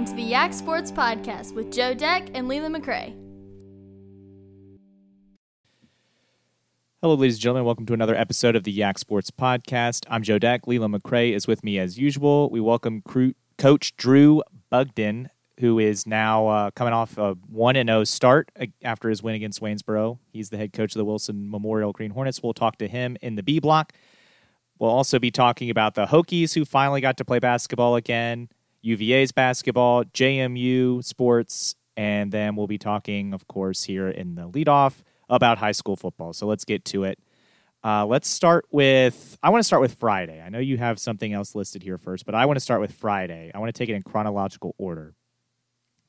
Welcome to the Yak Sports Podcast with Joe Deck and Leland McRae. Hello, ladies and gentlemen. Welcome to another episode of the Yak Sports Podcast. I'm Joe Deck. Leland McRae is with me as usual. We welcome crew, Coach Drew Bugden, who is now uh, coming off a 1 0 start after his win against Waynesboro. He's the head coach of the Wilson Memorial Green Hornets. We'll talk to him in the B block. We'll also be talking about the Hokies, who finally got to play basketball again, UVA's basketball, JMU sports, and then we'll be talking, of course, here in the leadoff about high school football. So let's get to it. Uh, let's start with. I want to start with Friday. I know you have something else listed here first, but I want to start with Friday. I want to take it in chronological order.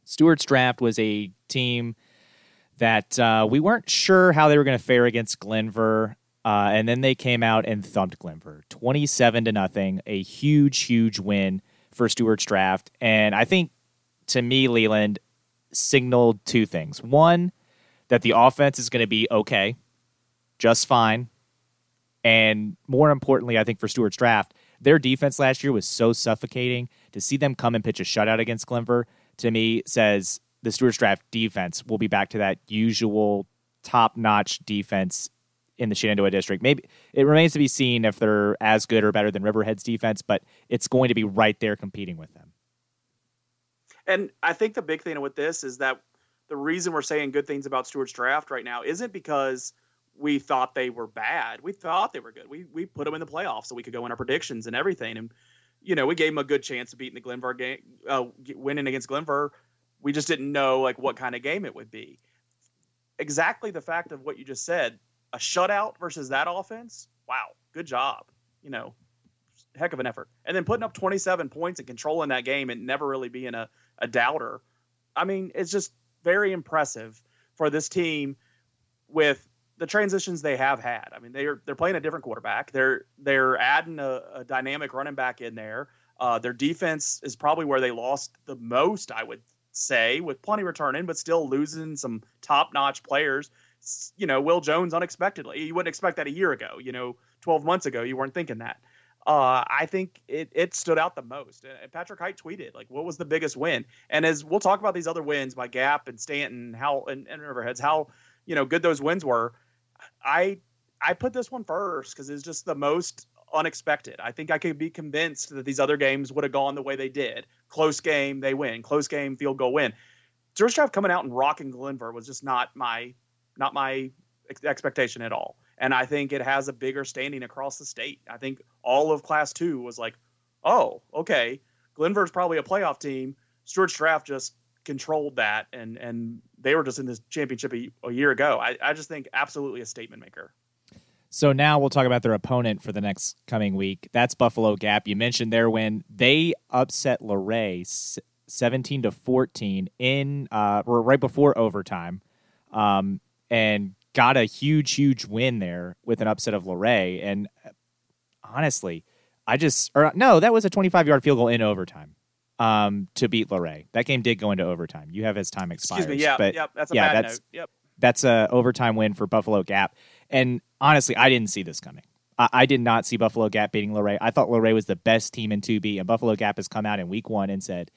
Stuarts Draft was a team that uh, we weren't sure how they were going to fare against Glenvar. uh, and then they came out and thumped Glenvar twenty-seven to nothing. A huge, huge win for Stuarts Draft, and I think to me, Leland signaled two things. One, that the offense is going to be okay, just fine. And more importantly, I think for Stuarts Draft, their defense last year was so suffocating. To see them come and pitch a shutout against Glenvar, to me, says the Stuarts Draft defense will be back to that usual top notch defense in the Shenandoah district. Maybe it remains to be seen if they're as good or better than Riverhead's defense, but it's going to be right there competing with them. And I think the big thing with this is that the reason we're saying good things about Stuarts draft right now isn't because we thought they were bad. We thought they were good. We we put them in the playoffs so we could go in our predictions and everything. And you know, we gave them a good chance of beating the Glenvar game, uh, winning against Glenvar. We just didn't know like what kind of game it would be. Exactly the fact of what you just said, a shutout versus that offense. Wow, good job. You know, heck of an effort. And then putting up 27 points and controlling that game and never really being a, a doubter. I mean, it's just very impressive for this team with the transitions they have had. I mean, they're they're playing a different quarterback. They're they're adding a, a dynamic running back in there. Uh, their defense is probably where they lost the most, I would say, with plenty returning, but still losing some top notch players. You know, Will Jones unexpectedly. You wouldn't expect that a year ago. You know, 12 months ago, you weren't thinking that uh, I think it, it stood out the most. And Patrick Hite tweeted, like, what was the biggest win? And as we'll talk about these other wins by Gap and Staunton, how and, and Riverheads, how you know good those wins were. I I put this one first because it's just the most unexpected. I think I could be convinced that these other games would have gone the way they did. Close game, they win. Close game, field goal win. George coming out and rocking Glenvar was just not my not my expectation at all and I think it has a bigger standing across the state. I think all of Class Two was like, oh, okay, Glenvar's probably a playoff team. Stuarts Draft just controlled that, and and they were just in this championship a, a year ago. I, I just think absolutely a statement maker. So now we'll talk about their opponent for the next coming week. That's Buffalo Gap. You mentioned their win. They upset Luray 17 to 14 in uh, right before overtime. Um, and got a huge, huge win there with an upset of Luray. And honestly, I just or no, that was a 25 yard field goal in overtime um, to beat Luray. That game did go into overtime. You have as time expires. Excuse me. Yeah, but yep, that's a yeah, that's, note. Yep. That's a overtime win for Buffalo Gap. And honestly, I didn't see this coming. I, I did not see Buffalo Gap beating Luray. I thought Luray was the best team in 2B, and Buffalo Gap has come out in week one and said,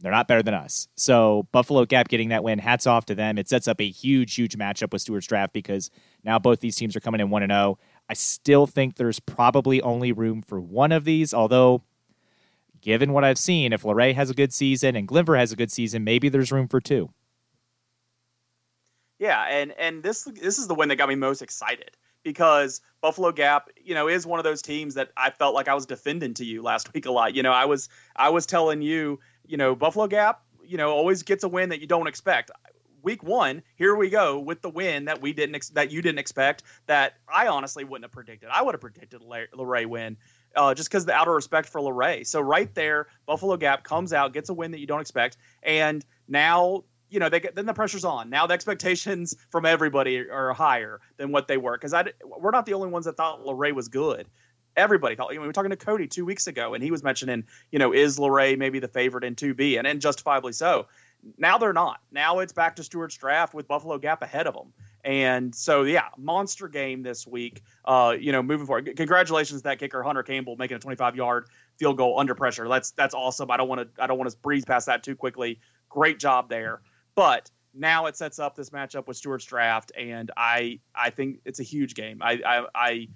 they're not better than us. So Buffalo Gap getting that win, hats off to them. It sets up a huge, huge matchup with Stuarts Draft because now both these teams are coming in one and zero. Oh. I still think there's probably only room for one of these, although given what I've seen, if Luray has a good season and Glenvar has a good season, maybe there's room for two. Yeah, and and this this is the one that got me most excited because Buffalo Gap, you know, is one of those teams that I felt like I was defending to you last week a lot. You know, I was I was telling you you know, Buffalo Gap, you know, always gets a win that you don't expect. Week one, here we go with the win that we didn't ex- that you didn't expect. That I honestly wouldn't have predicted. I would have predicted Luray win, uh, just because the outer respect for Luray. So right there, Buffalo Gap comes out, gets a win that you don't expect, and now you know they get then the pressure's on. Now the expectations from everybody are higher than what they were because I we're not the only ones that thought Luray was good everybody. You know, we were talking to Cody two weeks ago, and he was mentioning, you know, is Luray maybe the favorite in 2B, and, and justifiably so. Now they're not. Now it's back to Stuarts Draft with Buffalo Gap ahead of them. And so, yeah, monster game this week. Uh, you know, moving forward. Congratulations to that kicker Hunter Campbell making a 25 yard field goal under pressure. That's that's awesome. I don't want to I don't want to breeze past that too quickly. Great job there. But now it sets up this matchup with Stuarts Draft, and I I think it's a huge game. I I, I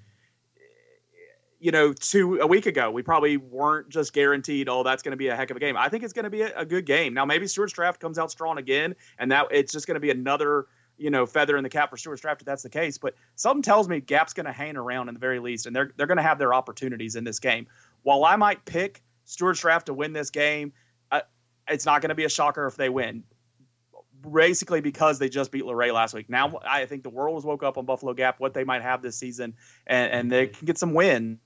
you know, two a week ago, we probably weren't just guaranteed, oh, that's going to be a heck of a game. I think it's going to be a, a, good game. Now, maybe Stuarts Draft comes out strong again, and that it's just going to be another, you know, feather in the cap for Stuarts Draft if that's the case. But something tells me Gap's going to hang around in the very least, and they're they're going to have their opportunities in this game. While I might pick Stuarts Draft to win this game, it's not going to be a shocker if they win basically because they just beat Luray last week. Now I think the world has woke up on Buffalo Gap, what they might have this season, and, and they can get some win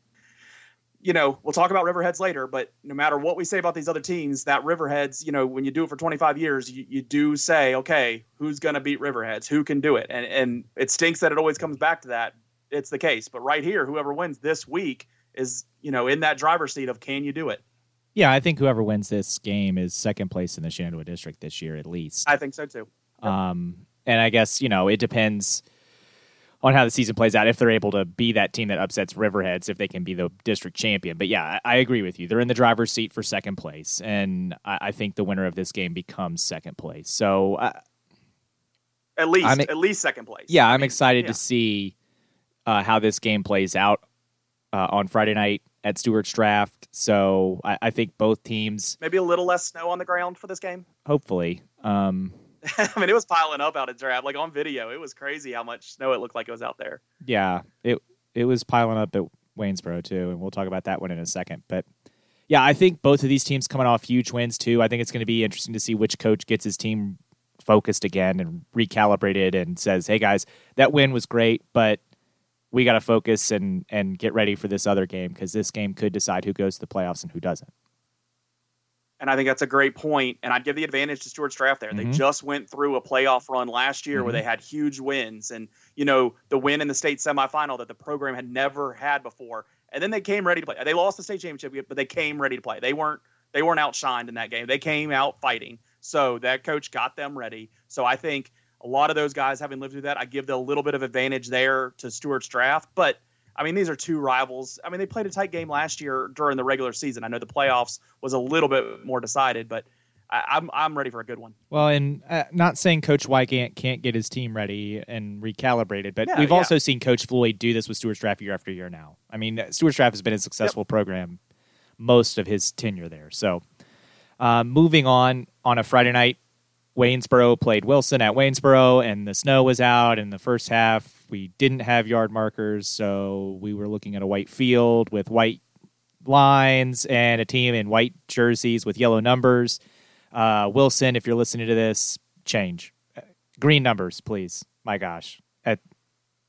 you know, we'll talk about Riverheads later, but no matter what we say about these other teams, that Riverheads, you know, when you do it for 25 years, you, you do say, okay, who's going to beat Riverheads? Who can do it? And, and it stinks that it always comes back to that. It's the case. But right here, whoever wins this week is, you know, in that driver's seat of can you do it? Yeah, I think whoever wins this game is second place in the Shenandoah District this year, at least. I think so too. Um, and I guess, you know, it depends – on how the season plays out if they're able to be that team that upsets Riverheads if they can be the district champion. But yeah, I, I agree with you. They're in the driver's seat for second place, and I, I think the winner of this game becomes second place. So uh, at least I'm, at least second place. Yeah, I am excited yeah. to see uh, how this game plays out uh, on Friday night at Stuarts Draft. So I, I, think both teams maybe a little less snow on the ground for this game. Hopefully. Um, I mean, it was piling up out at draft. Like on video, it was crazy how much snow it looked like it was out there. Yeah, it it was piling up at Waynesboro too, and we'll talk about that one in a second. But yeah, I think both of these teams coming off huge wins too. I think it's going to be interesting to see which coach gets his team focused again and recalibrated and says, "Hey guys, that win was great, but we got to focus and and get ready for this other game because this game could decide who goes to the playoffs and who doesn't." And I think that's a great point. And I'd give the advantage to Stuarts Draft there. Mm-hmm. They just went through a playoff run last year mm-hmm. where they had huge wins and, you know, the win in the state semifinal that the program had never had before. And then they came ready to play. They lost the state championship, but they came ready to play. They weren't they weren't outshined in that game. They came out fighting. So that coach got them ready. So I think a lot of those guys having lived through that, I give them a little bit of advantage there to Stuarts Draft. But I mean, these are two rivals. I mean, they played a tight game last year during the regular season. I know the playoffs was a little bit more decided, but I, am I'm ready for a good one. Well, and uh, not saying Coach Wygant can't get his team ready and recalibrated, but yeah, we've yeah. also seen Coach Floyd do this with Stuarts Draft year after year now. I mean, Stuarts Draft has been a successful yep. program most of his tenure there. So, uh, moving on on a Friday night, Waynesboro played Wilson at Waynesboro, and the snow was out in the first half we didn't have yard markers, so we were looking at a white field with white lines and a team in white jerseys with yellow numbers. Uh, Wilson, if you're listening to this, change green numbers, please. My gosh, that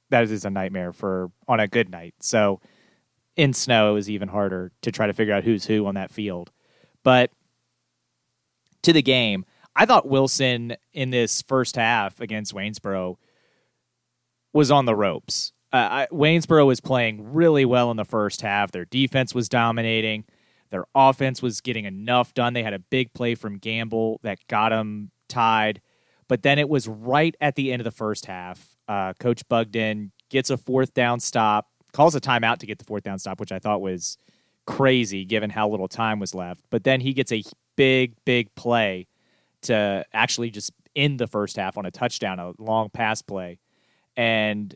that is a nightmare for on a good night. So in snow, it was even harder to try to figure out who's who on that field. But to the game, I thought Wilson in this first half against Waynesboro was on the ropes. Uh, I, Waynesboro was playing really well in the first half. Their defense was dominating. Their offense was getting enough done. They had a big play from Gamble that got them tied. But then it was right at the end of the first half. Uh, Coach Bugden gets a fourth down stop, calls a timeout to get the fourth down stop, which I thought was crazy given how little time was left. But then he gets a big, big play to actually just end the first half on a touchdown, a long pass play and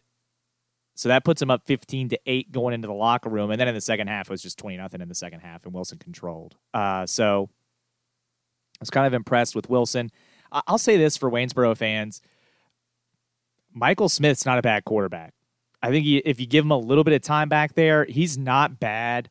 so that puts him up 15 to 8 going into the locker room. And then in the second half, it was just 20 nothing in the second half, and Wilson controlled. Uh, so I was kind of impressed with Wilson. I'll say this for Waynesboro fans Michael Smith's not a bad quarterback. I think he, if you give him a little bit of time back there, he's not bad.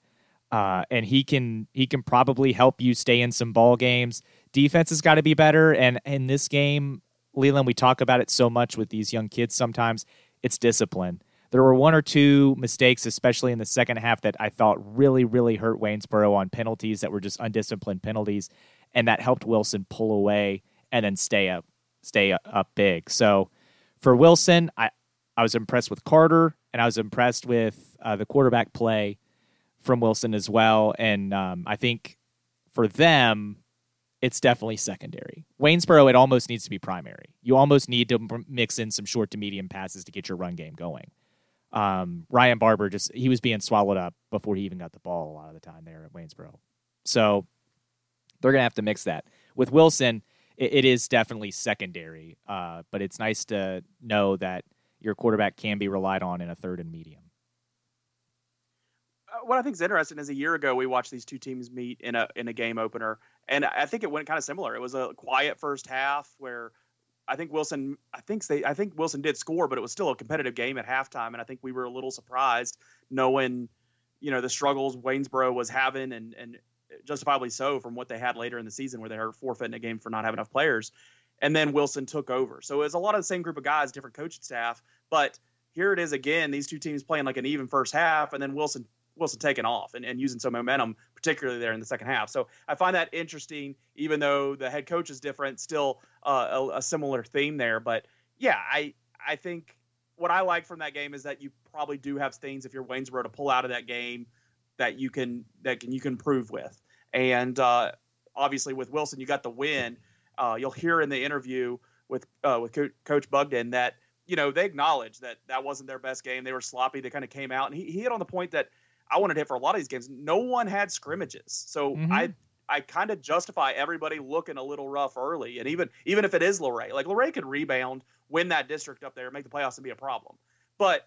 Uh, and he can he can probably help you stay in some ball games. Defense has got to be better, and in this game, Leland, we talk about it so much with these young kids sometimes. It's discipline. There were one or two mistakes, especially in the second half, that I thought really, really hurt Waynesboro on penalties that were just undisciplined penalties, and that helped Wilson pull away and then stay up, stay up big. So for Wilson, I I was impressed with Carter, and I was impressed with uh, the quarterback play from Wilson as well. And um, I think for them, it's definitely secondary. Waynesboro, it almost needs to be primary. You almost need to mix in some short to medium passes to get your run game going. Um, Ryan Barber just he was being swallowed up before he even got the ball a lot of the time there at Waynesboro. So they're gonna have to mix that with Wilson. it, it is definitely secondary, uh, but it's nice to know that your quarterback can be relied on in a third and medium. Uh, what I think is interesting is a year ago we watched these two teams meet in a in a game opener, and I think it went kind of similar. It was a quiet first half where I think Wilson I think they I think Wilson did score, but it was still a competitive game at halftime, and I think we were a little surprised knowing you know the struggles Waynesboro was having and and justifiably so from what they had later in the season where they were forfeiting a game for not having enough players. And then Wilson took over. So it was a lot of the same group of guys, different coaching staff, but here it is again, these two teams playing like an even first half, and then Wilson Wilson taking off and, and using some momentum, particularly there in the second half. So I find that interesting, even though the head coach is different, still uh, a, a, similar theme there. But yeah, I I think what I like from that game is that you probably do have things if you're Waynesboro to pull out of that game that you can that can you can prove with. And uh, obviously with Wilson, you got the win. Uh, you'll hear in the interview with uh, with Co- Coach Bugden that you know they acknowledge that that wasn't their best game. They were sloppy. They kind of came out, and he, he hit on the point that I wanted to hit for a lot of these games. No one had scrimmages, so mm-hmm. I I kind of justify everybody looking a little rough early, and even even if it is Luray, like Luray could rebound, win that district up there, make the playoffs, and be a problem. But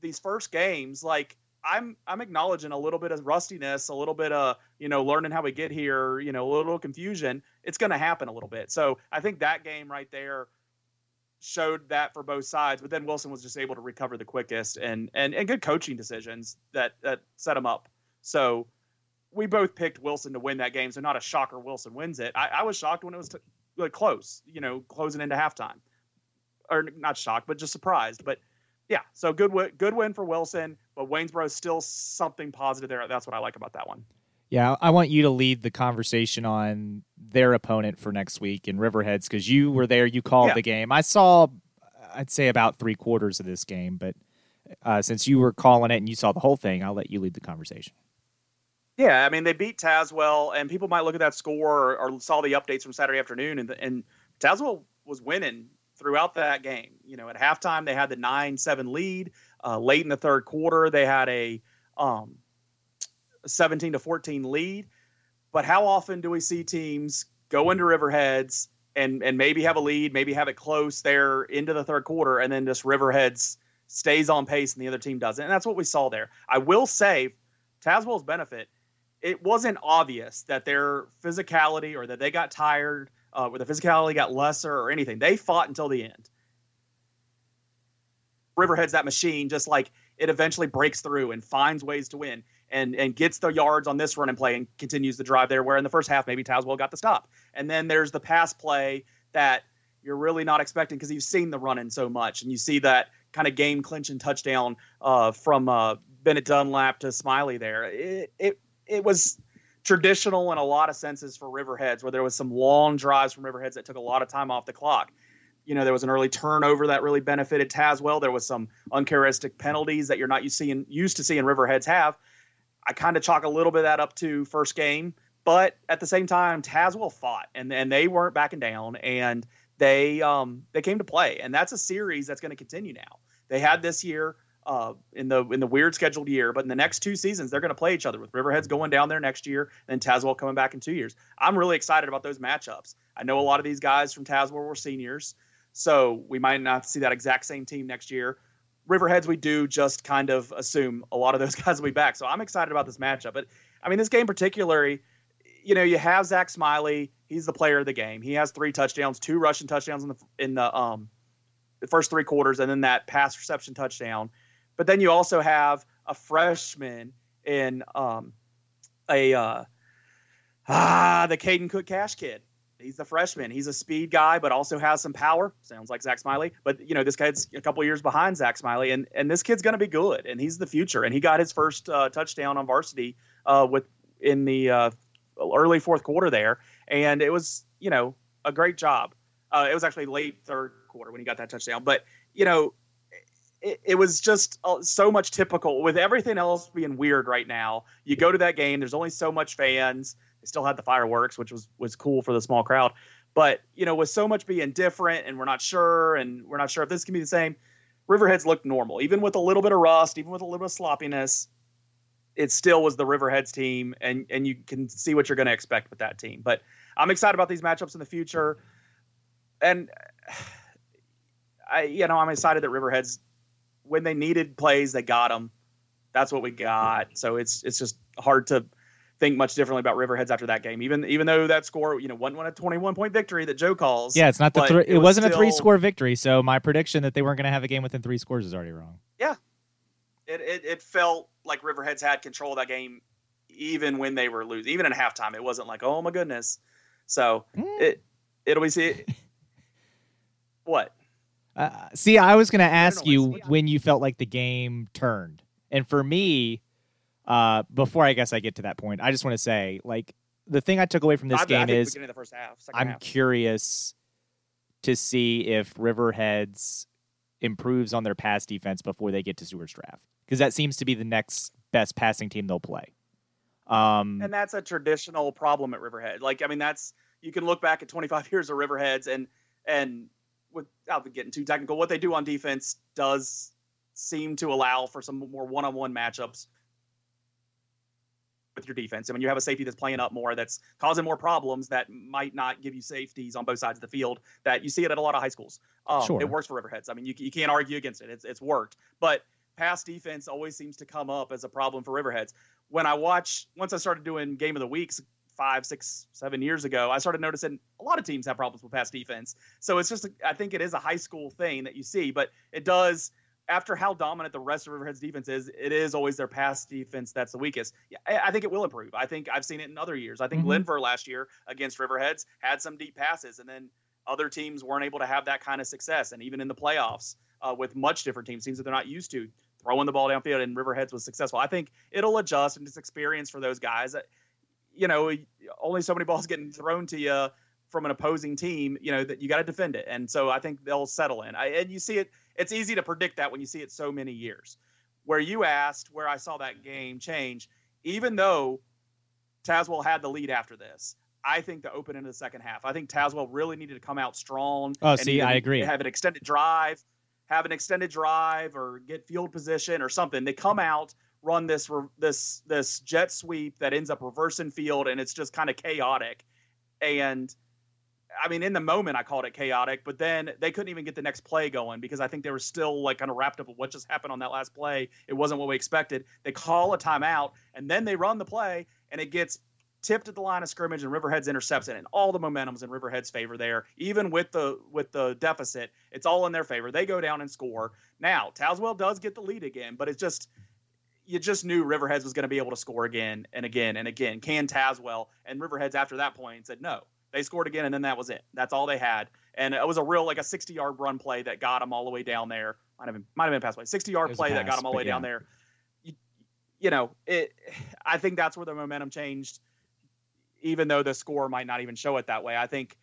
these first games, like I'm I'm acknowledging a little bit of rustiness, a little bit of you know learning how we get here, you know, a little confusion. It's going to happen a little bit. So I think that game right there showed that for both sides. But then Wilson was just able to recover the quickest and and and good coaching decisions that that set him up. So we both picked Wilson to win that game. So not a shocker. Wilson wins it. I, I was shocked when it was t- like close, you know, closing into halftime, or not shocked, but just surprised. But yeah, so good win, good win for Wilson, but Waynesboro is still something positive there. That's what I like about that one. Yeah, I want you to lead the conversation on their opponent for next week in Riverheads because you were there, you called yeah. the game. I saw, I'd say about three quarters of this game, but uh, since you were calling it and you saw the whole thing, I'll let you lead the conversation. Yeah, I mean they beat Tazewell, and people might look at that score or, or saw the updates from Saturday afternoon, and, and Tazewell was winning throughout that game. You know, at halftime they had the nine seven lead. Uh, late in the third quarter they had a um, seventeen to fourteen lead. But how often do we see teams go into Riverheads and and maybe have a lead, maybe have it close there into the third quarter, and then just Riverheads stays on pace and the other team doesn't. And that's what we saw there. I will say, Tazewell's benefit, it wasn't obvious that their physicality or that they got tired uh, where the physicality got lesser or anything. They fought until the end. Riverhead's that machine, just like it eventually breaks through and finds ways to win and and gets the yards on this run and play and continues the drive there. Where in the first half, maybe Tazewell got the stop. And then there's the pass play that you're really not expecting because you've seen the run in so much and you see that kind of game clinching touchdown uh, from uh, Bennett Dunlap to Smiley there. It, it it was traditional in a lot of senses for Riverheads, where there was some long drives from Riverheads that took a lot of time off the clock. You know, there was an early turnover that really benefited Tazewell. There was some uncharacteristic penalties that you're not to seeing, used to seeing Riverheads have. I kind of chalk a little bit of that up to first game, but at the same time, Tazewell fought and and they weren't backing down and they um they came to play and that's a series that's going to continue now. They had this year uh, in the in the weird scheduled year. But in the next two seasons, they're going to play each other with Riverheads going down there next year, and Tazewell coming back in two years. I'm really excited about those matchups. I know a lot of these guys from Tazewell were seniors, so we might not see that exact same team next year. Riverheads, we do just kind of assume a lot of those guys will be back. So I'm excited about this matchup. But I mean, this game particularly, you know, you have Zach Smiley. He's the player of the game. He has three touchdowns, two rushing touchdowns in the in the um the first three quarters, and then that pass reception touchdown. But then you also have a freshman in um, a uh, ah the Caden Cook Cash kid. He's the freshman. He's a speed guy, but also has some power. Sounds like Zach Smiley, but you know this kid's a couple years behind Zach Smiley, and and this kid's going to be good, and he's the future. And he got his first uh, touchdown on varsity uh, with in the uh, early fourth quarter there, and it was you know a great job. Uh, it was actually late third quarter when he got that touchdown, but you know it, it was just uh, so much typical with everything else being weird right now. You go to that game, there's only so much fans. Still had the fireworks, which was was cool for the small crowd. But you know, with so much being different, and we're not sure, and we're not sure if this can be the same. Riverheads looked normal, even with a little bit of rust, even with a little bit of sloppiness. It still was the Riverheads team, and and you can see what you're going to expect with that team. But I'm excited about these matchups in the future, and I, you know, I'm excited that Riverheads, when they needed plays, they got them. That's what we got. So it's it's just hard to think much differently about Riverheads after that game. Even even though that score, you know, wasn't a 21 point victory that Joe calls. Yeah, it's not the but thr- it it, was wasn't a three score victory. So my prediction that they weren't going to have a game within three scores is already wrong. Yeah, it, it it felt like Riverheads had control of that game, even when they were losing. Even in halftime, it wasn't like, oh my goodness. So Mm. it it'll be see. what? Uh, see, I was going to ask you when you felt like the game turned, and for me, uh, before I guess I get to that point, I just want to say, like, the thing I took away from this I, I game think is beginning of the first half. I'm half. curious to see if Riverheads improves on their pass defense before they get to Stuarts Draft because that seems to be the next best passing team they'll play. Um, and that's a traditional problem at Riverhead. Like, I mean, that's you can look back at 25 years of Riverheads, and and without getting too technical, what they do on defense does seem to allow for some more one-on-one matchups with your defense. And when you have a safety that's playing up more, that's causing more problems that might not give you safeties on both sides of the field. That you see it at a lot of high schools. Um, Sure. It works for Riverheads. I mean, you, you can't argue against it. It's it's worked, but pass defense always seems to come up as a problem for Riverheads when I watch once I started doing game of the weeks five, six, seven years ago, I started noticing a lot of teams have problems with pass defense. So it's just, a, I think it is a high school thing that you see, but it does. After how dominant the rest of Riverhead's defense is, it is always their pass defense that's the weakest. Yeah, I, I think it will improve. I think I've seen it in other years. I think Mhm. Linver last year against Riverheads had some deep passes, and then other teams weren't able to have that kind of success. And even in the playoffs, uh, with much different teams, teams that they're not used to, throwing the ball downfield, and Riverheads was successful. I think it'll adjust and it's experience for those guys. Uh, You know, only so many balls getting thrown to you from an opposing team. You know that you got to defend it, and so I think they'll settle in. I, and you see it; it's easy to predict that when you see it so many years. Where you asked where I saw that mm-hmm. game change, even though Tazewell had the lead after this. I think the open end of the second half. I think Tazewell really needed to come out strong. Oh, and see, I agree. Have an extended drive, have an extended drive, or get field position or something. They come out, run this this this jet sweep that ends up reversing field, and it's just kind of chaotic. And I mean, in the moment, I called it chaotic, but then they couldn't even get the next play going because I think they were still like kind of wrapped up with what just happened on that last play. It wasn't what we expected. They call a timeout, and then they run the play, and it gets tipped at the line of scrimmage, and Riverheads intercepts it, and all the momentum's in Riverhead's favor there. Even with the with the deficit, it's all in their favor. They go down and score. Now Tazewell does get the lead again, but it's just you just knew Riverheads was going to be able to score again and again and again. Can Tazewell and Riverheads after that point said no. They scored again, and then that was it. That's all they had, and it was a real like a 60 yard run play that got them all the way down there. Might have been might have been a pass play, 60 yard play that got them all the way down there. You, you know, it. I think that's where the momentum changed, even though the score might not even show it that way. I think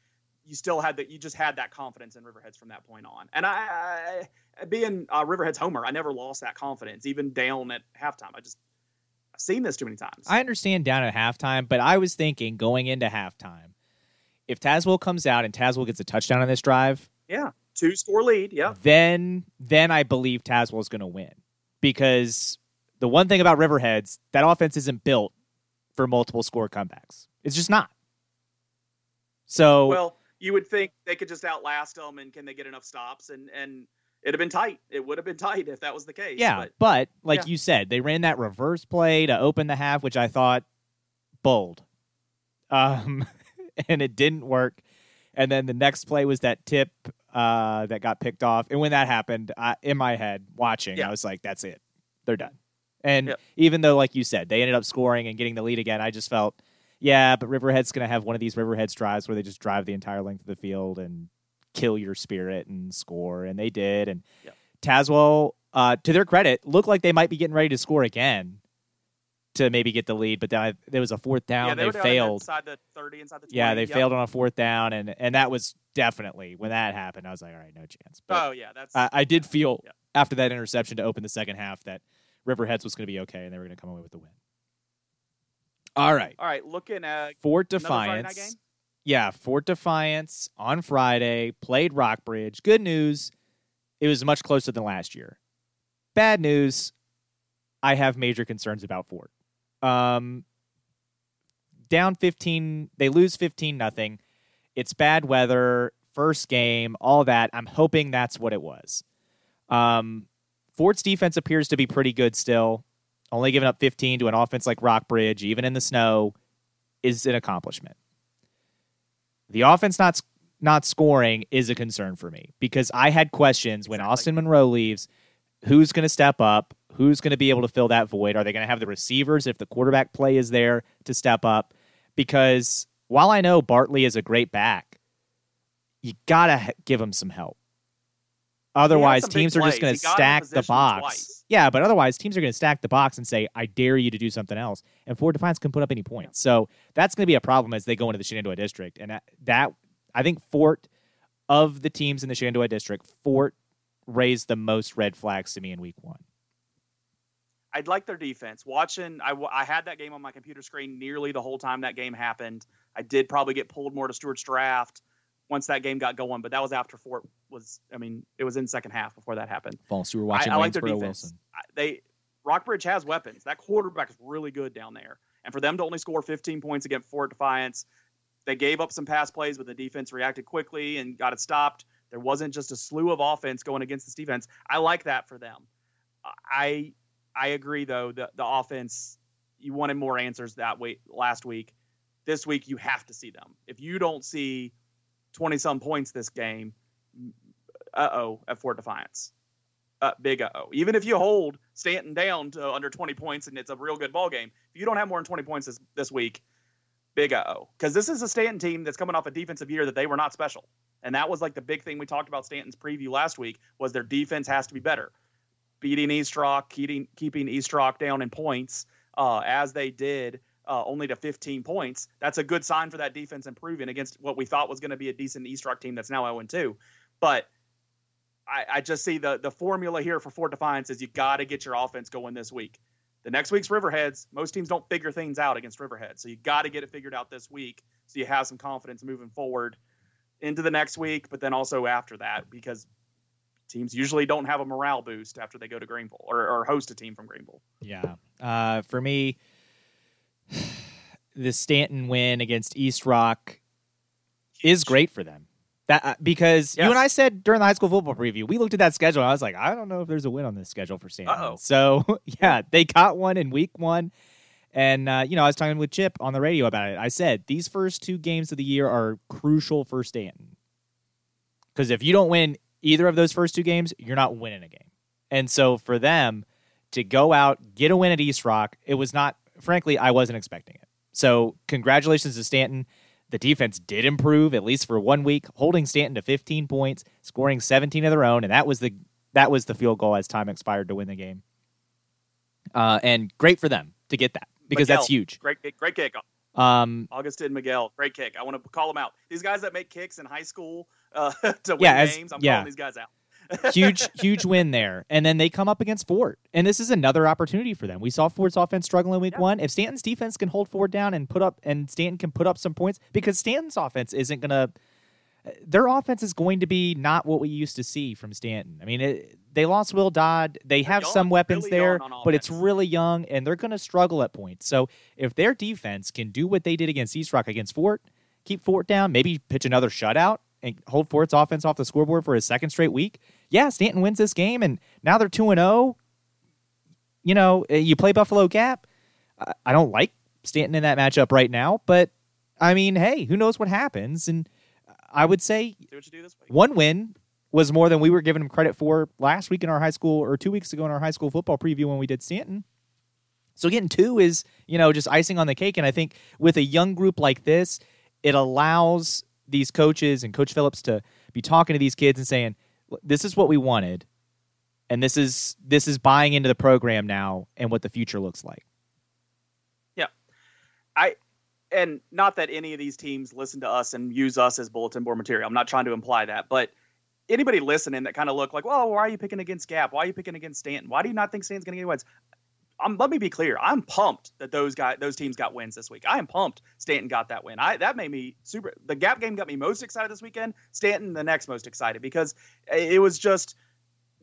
you still had that. You just had that confidence in Riverheads from that point on. And I, I being uh, Riverhead's homer, I never lost that confidence, even down at halftime. I just I've seen this too many times. I understand down at halftime, but I was thinking going into halftime, if Tazewell comes out and Tazewell gets a touchdown on this drive, yeah, two score lead. Yeah, then then I believe Tazewell is going to win because the one thing about Riverheads, that offense isn't built for multiple score comebacks. It's just not. So well, you would think they could just outlast them, and can they get enough stops? And and it'd have been tight. It would have been tight if that was the case. yeah, but but, like yeah. you said, they ran that reverse play to open the half, which I thought bold, um, and it didn't work. And then the next play was that tip uh, that got picked off. And when that happened, I, in my head, watching, Yeah. I was like, "That's it, they're done." And even though, like you said, they ended up scoring and getting the lead again, I just felt, yeah, but Riverhead's going to have one of these Riverheads drives where they just drive the entire length of the field and kill your spirit and score, and they did. And. Tazewell, uh, to their credit, looked like they might be getting ready to score again to maybe get the lead, but then I, there was a fourth down. yeah, they, they failed. inside the thirty, inside the 20. Yeah, they Yep. failed on a fourth down, and and that was definitely when that happened. I was like, all right, no chance. But Oh yeah, that's I, I did feel Yeah. after that interception to open the second half that Riverheads was going to be okay and they were going to come away with the win. All right, all right. Looking at Fort another Friday night Defiance. yeah, Fort Defiance on Friday played Rockbridge. Good news, it was much closer than last year. Bad news, I have major concerns about Fort. Um, down 15, they lose 15 nothing. It's bad weather, first game, all that. I'm hoping that's what it was. Um, Fort's defense appears to be pretty good still. Only giving up 15 to an offense like Rockbridge, even in the snow, is an accomplishment. The offense not not scoring is a concern for me because I had questions when Austin Monroe leaves. Who's going to step up? Who's going to be able to fill that void? Are they going to have the receivers if the quarterback play is there to step up? Because while I know Bartley is a great back, you got to give him some help. Otherwise, teams are just going to stack the box. twice. Yeah, but otherwise, teams are going to stack the box and say, "I dare you to do something else." And Fort Defiance can put up any points, so that's going to be a problem as they go into the Shenandoah district. And that, that I think Fort of the teams in the Shenandoah district, Fort raised the most red flags to me in Week One. I'd like their defense. Watching, I, w- I had that game on my computer screen nearly the whole time that game happened. I did probably get pulled more to Stuarts Draft once that game got going, but that was after Fort was. I mean, it was in second half before that happened. False, you were watching I, I like their defense. Wilson. I- They Rockbridge has weapons. That quarterback is really good down there, and for them to only score 15 points against Fort Defiance, they gave up some pass plays, but the defense reacted quickly and got it stopped. There wasn't just a slew of offense going against this defense. I like that for them. I I agree though the the offense you wanted more answers that way last week. This week you have to see them. If you don't see 20 some points this game, uh oh at Fort Defiance. Uh, big uh oh. Even if you hold Staunton down to under 20 points and it's a real good ball game, if you don't have more than 20 points this, this week, big uh oh. Because this is a Staunton team that's coming off a defensive year that they were not special. And that was like the big thing we talked about Staunton's preview last week was their defense has to be better. Beating East Rock, keeping keeping East Rock down in points uh, as they did, uh, only to 15 points. That's a good sign for that defense improving against what we thought was going to be a decent East Rock team that's now 0 2. But I, I just see the the formula here for Fort Defiance is you got to get your offense going this week. The next week's Riverheads. Most teams don't figure things out against Riverhead, so you got to get it figured out this week so you have some confidence moving forward into the next week, but then also after that because teams usually don't have a morale boost after they go to Greenville or, or host a team from Greenville. Yeah. Uh, for me, the Staunton win against East Rock is great for them. That uh, because Yeah. you and I said during the high school football preview, we looked at that schedule. And I was like, I don't know if there's a win on this schedule for Staunton. Uh-oh. So yeah, they got one in week one, and uh, you know I was talking with Chip on the radio about it. I said these first two games of the year are crucial for Staunton because if you don't win either of those first two games, you're not winning a game. And so for them to go out get a win at East Rock, it was not. Frankly, I wasn't expecting it. So congratulations to Staunton. The defense did improve at least for one week, holding Staunton to 15 points, scoring 17 of their own, and that was the that was the field goal as time expired to win the game. Uh, and great for them to get that because that's huge. Great kick, great kick. Um, Augustin Miguel, great kick. I want to call them out. These guys that make kicks in high school uh, to win Yeah, as- games, I'm yeah. calling these guys out. huge, huge win there. And then they come up against Fort. And this is another opportunity for them. We saw Fort's offense struggling week Yeah. one. If Staunton's defense can hold Fort down and put up, and Staunton can put up some points, because Staunton's offense isn't going to, their offense is going to be not what we used to see from Staunton. I mean, it, they lost Will Dodd. They have young, some weapons really there, but it's really young, and they're going to struggle at points. So if their defense can do what they did against East Rock against Fort, keep Fort down, maybe pitch another shutout and hold Fort's offense off the scoreboard for his second straight week. Yeah, Staunton wins this game, and now they're two and zero. You know, uh, you play Buffalo Gap. I don't like Staunton in that matchup right now, but I mean, hey, who knows what happens? And I would say See what you do this week. one win was more than we were giving him credit for last week in our high school or two weeks ago in our high school football preview when we did Staunton. So getting two is, you know, just icing on the cake. And I think with a young group like this, it allows these coaches and Coach Phillips to be talking to these kids and saying, this is what we wanted. And this is this is buying into the program now and what the future looks like. I and not that any of these teams listen to us and use us as bulletin board material. I'm not trying to imply that, but anybody listening that kind of look like, well, why are you picking against Gap? Why are you picking against Staunton? Why do you not think Staunton's going to get wins? I'm, let me be clear. I'm pumped that those guys, those teams got wins this week. I am pumped. Staunton got that win. I that made me super. The gap game got me most excited this weekend. Stanton the next most excited because it was just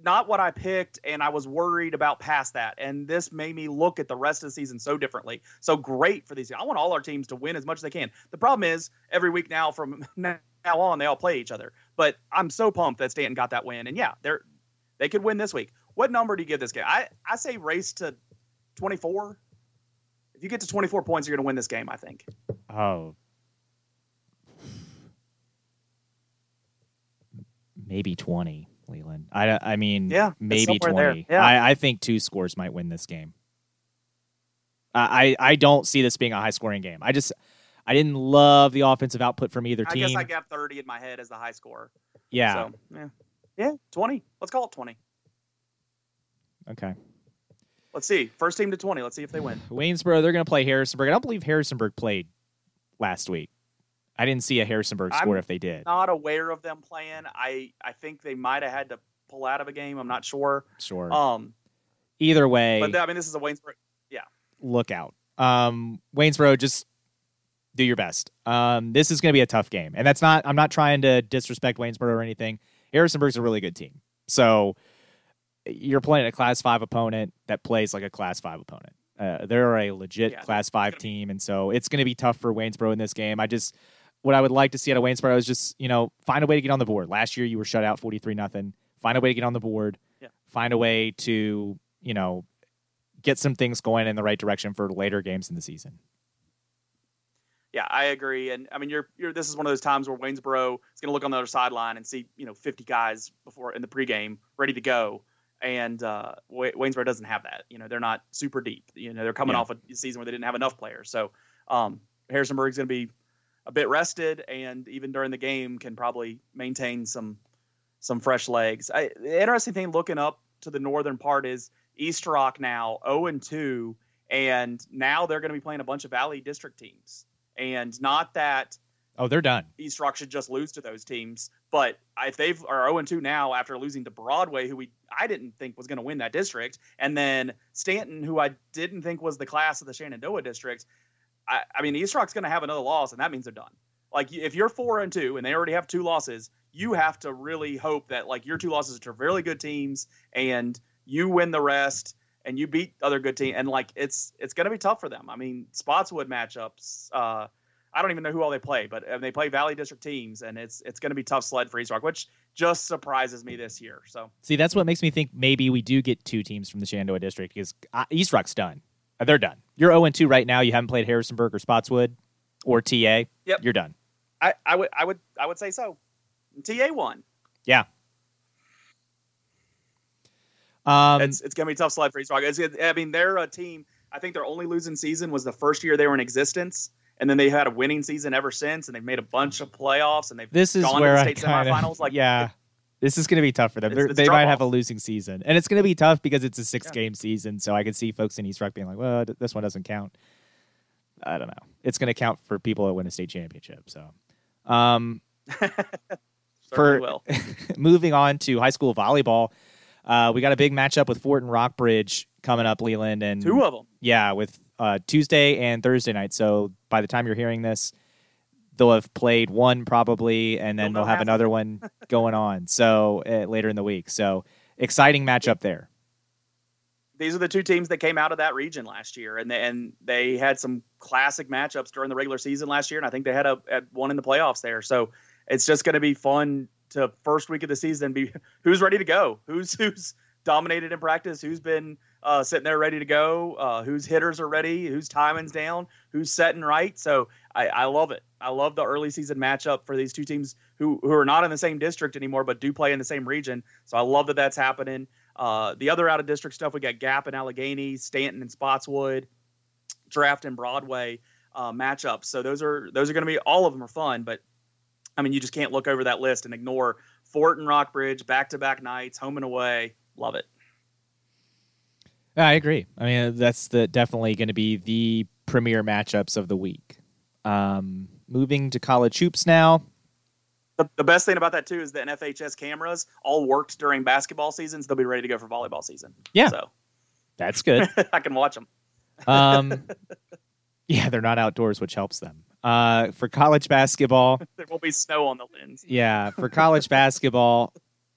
not what I picked, and I was worried about past that. And this made me look at the rest of the season so differently. So great for these. I want all our teams to win as much as they can. The problem is every week now from now on they all play each other. But I'm so pumped that Staunton got that win, and yeah, they're they could win this week. What number do you give this game? I I say race to 24. If you get to 24 points, you're going to win this game. I think. Oh. Maybe 20. Leland. I, I mean, yeah, maybe twenty. Yeah. I, I think two scores might win this game. I, I don't see this being a high scoring game. I just I didn't love the offensive output from either team. I guess I got thirty in my head as the high score. Yeah. So, yeah. Yeah, twenty. Let's call it twenty. Okay. Let's see. First team to twenty. Let's see if they win. Waynesboro, they're gonna play Harrisonburg. I don't believe Harrisonburg played last week. I didn't see a Harrisonburg score I'm if they did. Not aware of them playing. I I think they might have had to pull out of a game. I'm not sure. Sure. Um. Either way, but I mean, this is a Waynesboro. Yeah. Look out. Um, Waynesboro, just do your best. Um, this is going to be a tough game, and that's not. I'm not trying to disrespect Waynesboro or anything. Harrisonburg's a really good team, so you're playing a Class Five opponent that plays like a Class Five opponent. Uh, they're a legit Yeah, Class Five team, and so it's going to be tough for Waynesboro in this game. I just what I would like to see out of Waynesboro is just you know find a way to get on the board. Last year you were shut out forty three nothing. Find a way to get on the board. Yeah. Find a way to you know get some things going in the right direction for later games in the season. Yeah, I agree. And I mean, you're you're this is one of those times where Waynesboro is going to look on the other sideline and see you know 50 guys before in the pregame ready to go. And uh, Waynesboro doesn't have that. You know, they're not super deep. You know, they're coming Yeah. off a season where they didn't have enough players. So um, Harrisonburg's going to be a bit rested, and even during the game, can probably maintain some some fresh legs. I, the interesting thing looking up to the northern part is East Rock now 0 and 2, and now they're going to be playing a bunch of Valley District teams. And not that Oh, they're done. East Rock should just lose to those teams, but if they've are 0 and 2 now after losing to Broadway, who we I didn't think was going to win that district, and then Staunton, who I didn't think was the class of the Shenandoah district. I, I mean, East Rock's going to have another loss, and that means they're done. Like if you're four and two, and they already have two losses, you have to really hope that like your two losses are to really good teams, and you win the rest, and you beat other good teams, and like it's it's going to be tough for them. I mean, Spotswood matchups. Uh, I don't even know who all they play, but uh, they play Valley District teams, and it's it's going to be tough sled for East Rock, which just surprises me this year. So See, that's what makes me think maybe we do get two teams from the Shenandoah district because uh, East Rock's done. Uh, They're done. You're 0 2 right now. You haven't played Harrisonburg or Spotswood or TA. Yep. You're done. I, I would I would I would say so. TA won. Yeah. Um, it's it's going to be a tough sled for East Rock. It's, I mean, they're a team. I think their only losing season was the first year they were in existence, and then they had a winning season ever since, and they've made a bunch of playoffs, and they've this is gone where to the state kind semifinals. Like, yeah. This is going to be tough for them. It's- They're- it's they might have a losing season, and it's going to be tough because it's a six Yeah. game season. So I can see folks in East Rock being like, "Well, this one doesn't count." I don't know. It's going to count for people that win a state championship. So, um, for- moving on to high school volleyball, uh, we got a big matchup with Fort and Rockbridge coming up, Leland, and Two of them. yeah, with uh, Tuesday and Thursday night. So by the time you're hearing this, they'll have played one probably, and then They'll they'll know have another one going on. So uh, later in the week. So exciting matchup there. These are the two teams that came out of that region last year, and they, and they had some classic matchups during the regular season last year, and I think they had a had one in the playoffs there. So it's just going to be fun to first week of the season be who's ready to go, who's who's dominated in practice, who's been uh, sitting there ready to go, uh, whose hitters are ready, whose timing's down, who's setting right. So I, I love it. I love the early season matchup for these two teams who who are not in the same district anymore, but do play in the same region. So I love that that's happening. Uh, the other out of district stuff, we got Gap and Alleghany, Staunton and Spotswood, Draft and Broadway uh, matchups. So those are those are going to be all of them are fun, but I mean you just can't look over that list and ignore Fort and Rockbridge back to back nights, home and away. Love it. I agree. I mean, that's the definitely going to be the premier matchups of the week. Um, moving to college hoops now. The, the best thing about that too is the NFHS cameras all worked during basketball seasons. They'll be ready to go for volleyball season. Yeah. So That's good. I can watch them. Um, yeah, they're not outdoors, which helps them. Uh, for college basketball, There will be snow on the lens. yeah, for college basketball,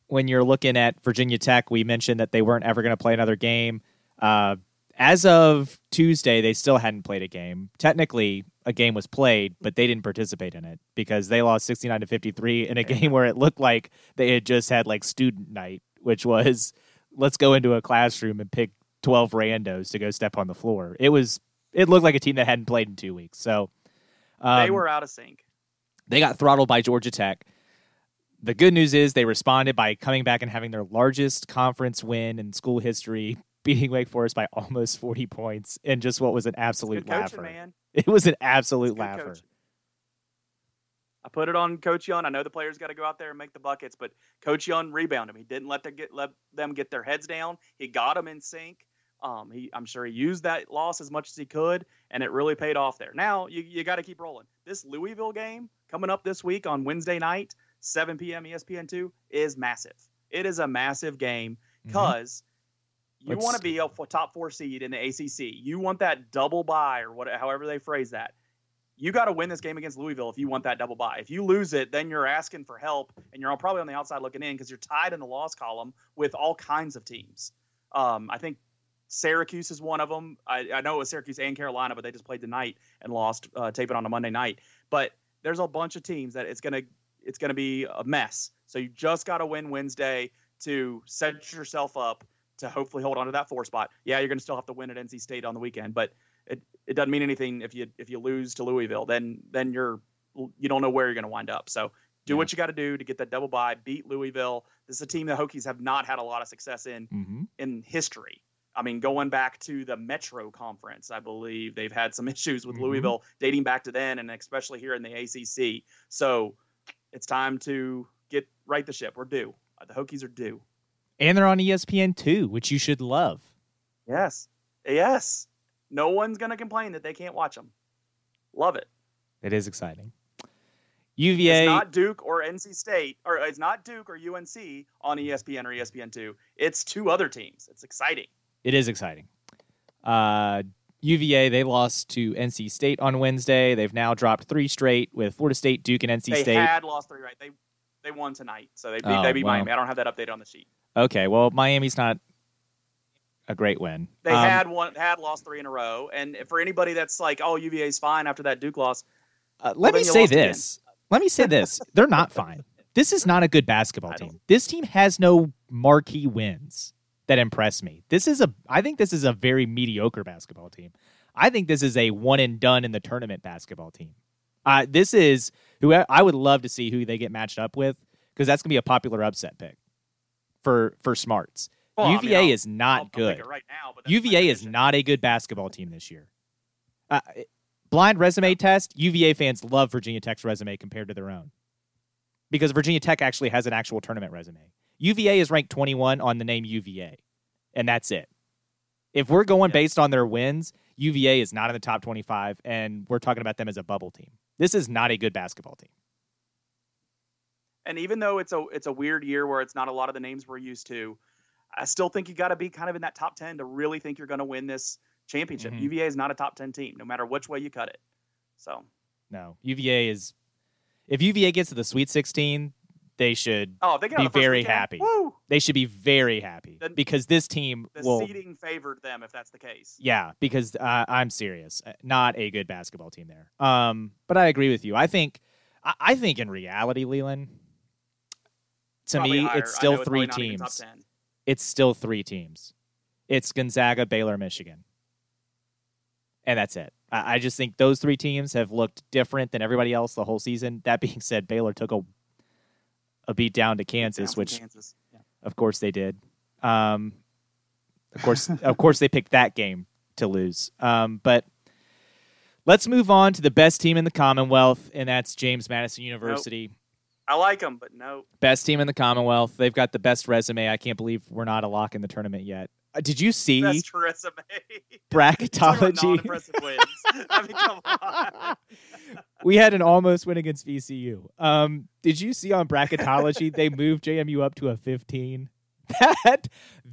when you're looking at Virginia Tech, we mentioned that they weren't ever going to play another game. Uh, as of Tuesday, they still hadn't played a game. Technically, a game was played, but they didn't participate in it because they lost 69 to 53 in a game where it looked like they had just had like student night, which was let's go into a classroom and pick 12 randos to go step on the floor. It was it looked like a team that hadn't played in 2 weeks. So um, they were out of sync. they got throttled by Georgia Tech. The good news is they responded by coming back and having their largest conference win in school history, beating Wake Forest by almost 40 points in just what was an absolute laugher. man. It was an absolute laugher. coaching. I put it on Coach Young. I know the players got to go out there and make the buckets, but Coach Young rebounded him. He didn't let them get let them get their heads down. He got them in sync. Um, he, I'm sure he used that loss as much as he could, and it really paid off there. Now you, you got to keep rolling. This Louisville game coming up this week on Wednesday night, 7 p.m. ESPN2 is massive. It is a massive game because you want to be a f- top four seed in the ACC. You want that double bye or what, however they phrase that. You got to win this game against Louisville if you want that double bye. If you lose it, then you're asking for help, and you're all probably on the outside looking in because you're tied in the loss column with all kinds of teams. Um, I think Syracuse is one of them. I, I know it was Syracuse and Carolina, but they just played tonight and lost, uh, taping on a Monday night. But there's a bunch of teams that it's gonna it's gonna be a mess. So you just got to win Wednesday to set yourself up to hopefully hold on to that four spot. Yeah, you're gonna still have to win at NC State on the weekend, but it, it doesn't mean anything if you if you lose to Louisville. Then then you're you don't know where you're gonna wind up. So do Yeah. what you got to do to get that double bye, beat Louisville. This is a team the Hokies have not had a lot of success in Mhm. in history. I mean, going back to the Metro Conference, I believe they've had some issues with Mhm. Louisville dating back to then, and especially here in the ACC. So it's time to get right the ship. We're due. The Hokies are due. And they're on E ESPN2, which you should love. Yes, yes. No one's gonna complain that they can't watch them. Love it. It is exciting. UVA, It's not Duke or NC State, or it's not Duke or UNC on ESPN or ESPN two. It's two other teams. It's exciting. it is exciting. Uh, UVA, they lost to NC State on Wednesday. They've now dropped three straight with Florida State, Duke, and NC they State. had lost three right. They they won tonight, so they beat, Oh, they beat well. Miami. I don't have that update on the sheet. Okay, well, Miami's not a great win. They Um, had one had lost three in a row, and for anybody that's like, "Oh, UVA's fine after that Duke loss," Uh, Well, let me say this. Let me say this. They're not fine. This is not a good basketball team. This team has no marquee wins that impress me. This is a I think this is a very mediocre basketball team. I think this is a one and done in the tournament basketball team. Uh, this is who I would love to see who they get matched up with because that's gonna be a popular upset pick for for smarts. Well, I mean, UVA I'll- is not I'll- I'll good. right now, but UVA is not a good basketball team this year. Uh, blind resume test. UVA fans love Virginia Tech's resume compared to their own because Virginia Tech actually has an actual tournament resume. UVA is ranked 21 on the name UVA, and that's it. If we're going Yeah. based on their wins, UVA is not in the top 25, and we're talking about them as a bubble team. This is not a good basketball team. And even though it's a it's a weird year where it's not a lot of the names we're used to, I still think you got to be kind of in that top ten to really think you're going to win this championship. Mhm. UVA is not a top ten team, no matter which way you cut it. So, No, UVA is. If UVA gets to the Sweet 16, they should oh, they Be very weekend, happy. Woo! they should be very happy The- because this team The will seeding favored them if that's the case. yeah because uh, i'm serious Uh, not a good basketball team there um but i agree with you i think i, I think in reality leland to Probably me higher. it's still it's three probably not even top teams it's still three teams it's gonzaga baylor michigan and that's it I, I just think those three teams have looked different than everybody else the whole season that being said baylor took a a beat down to kansas from which Kansas. Yeah. of course they did. Um, of course, of course they picked that game to lose. Um, but let's move on to the best team in the Commonwealth, and that's James Madison University. I like them, but no. Best team in the Commonwealth. They've got the best resume. I can't believe we're not a lock in the tournament yet. Uh, did you see Best resume. bracketology? I mean, come on. we had an almost win against VCU. Um, did you see on bracketology they moved JMU up to a 15? That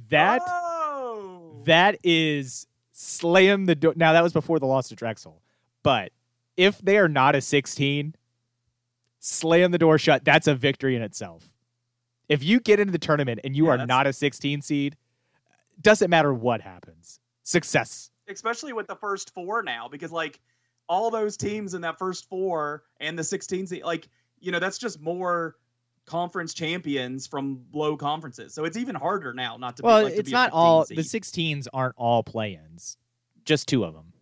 that Oh. That is slam the door. Now that was before the loss to Drexel, but if they are not a 16, slam the door shut. That's a victory in itself. If you get into the tournament and you Yeah, are not a 16 seed, doesn't matter what happens. Success. especially with the first four now, because like all those teams in that first four and the 16 seed, like you know, that's just more conference champions from low conferences. So it's even harder now not to. Well, be, like, it's be not all seed. the 16s aren't all play-ins. Just two of them.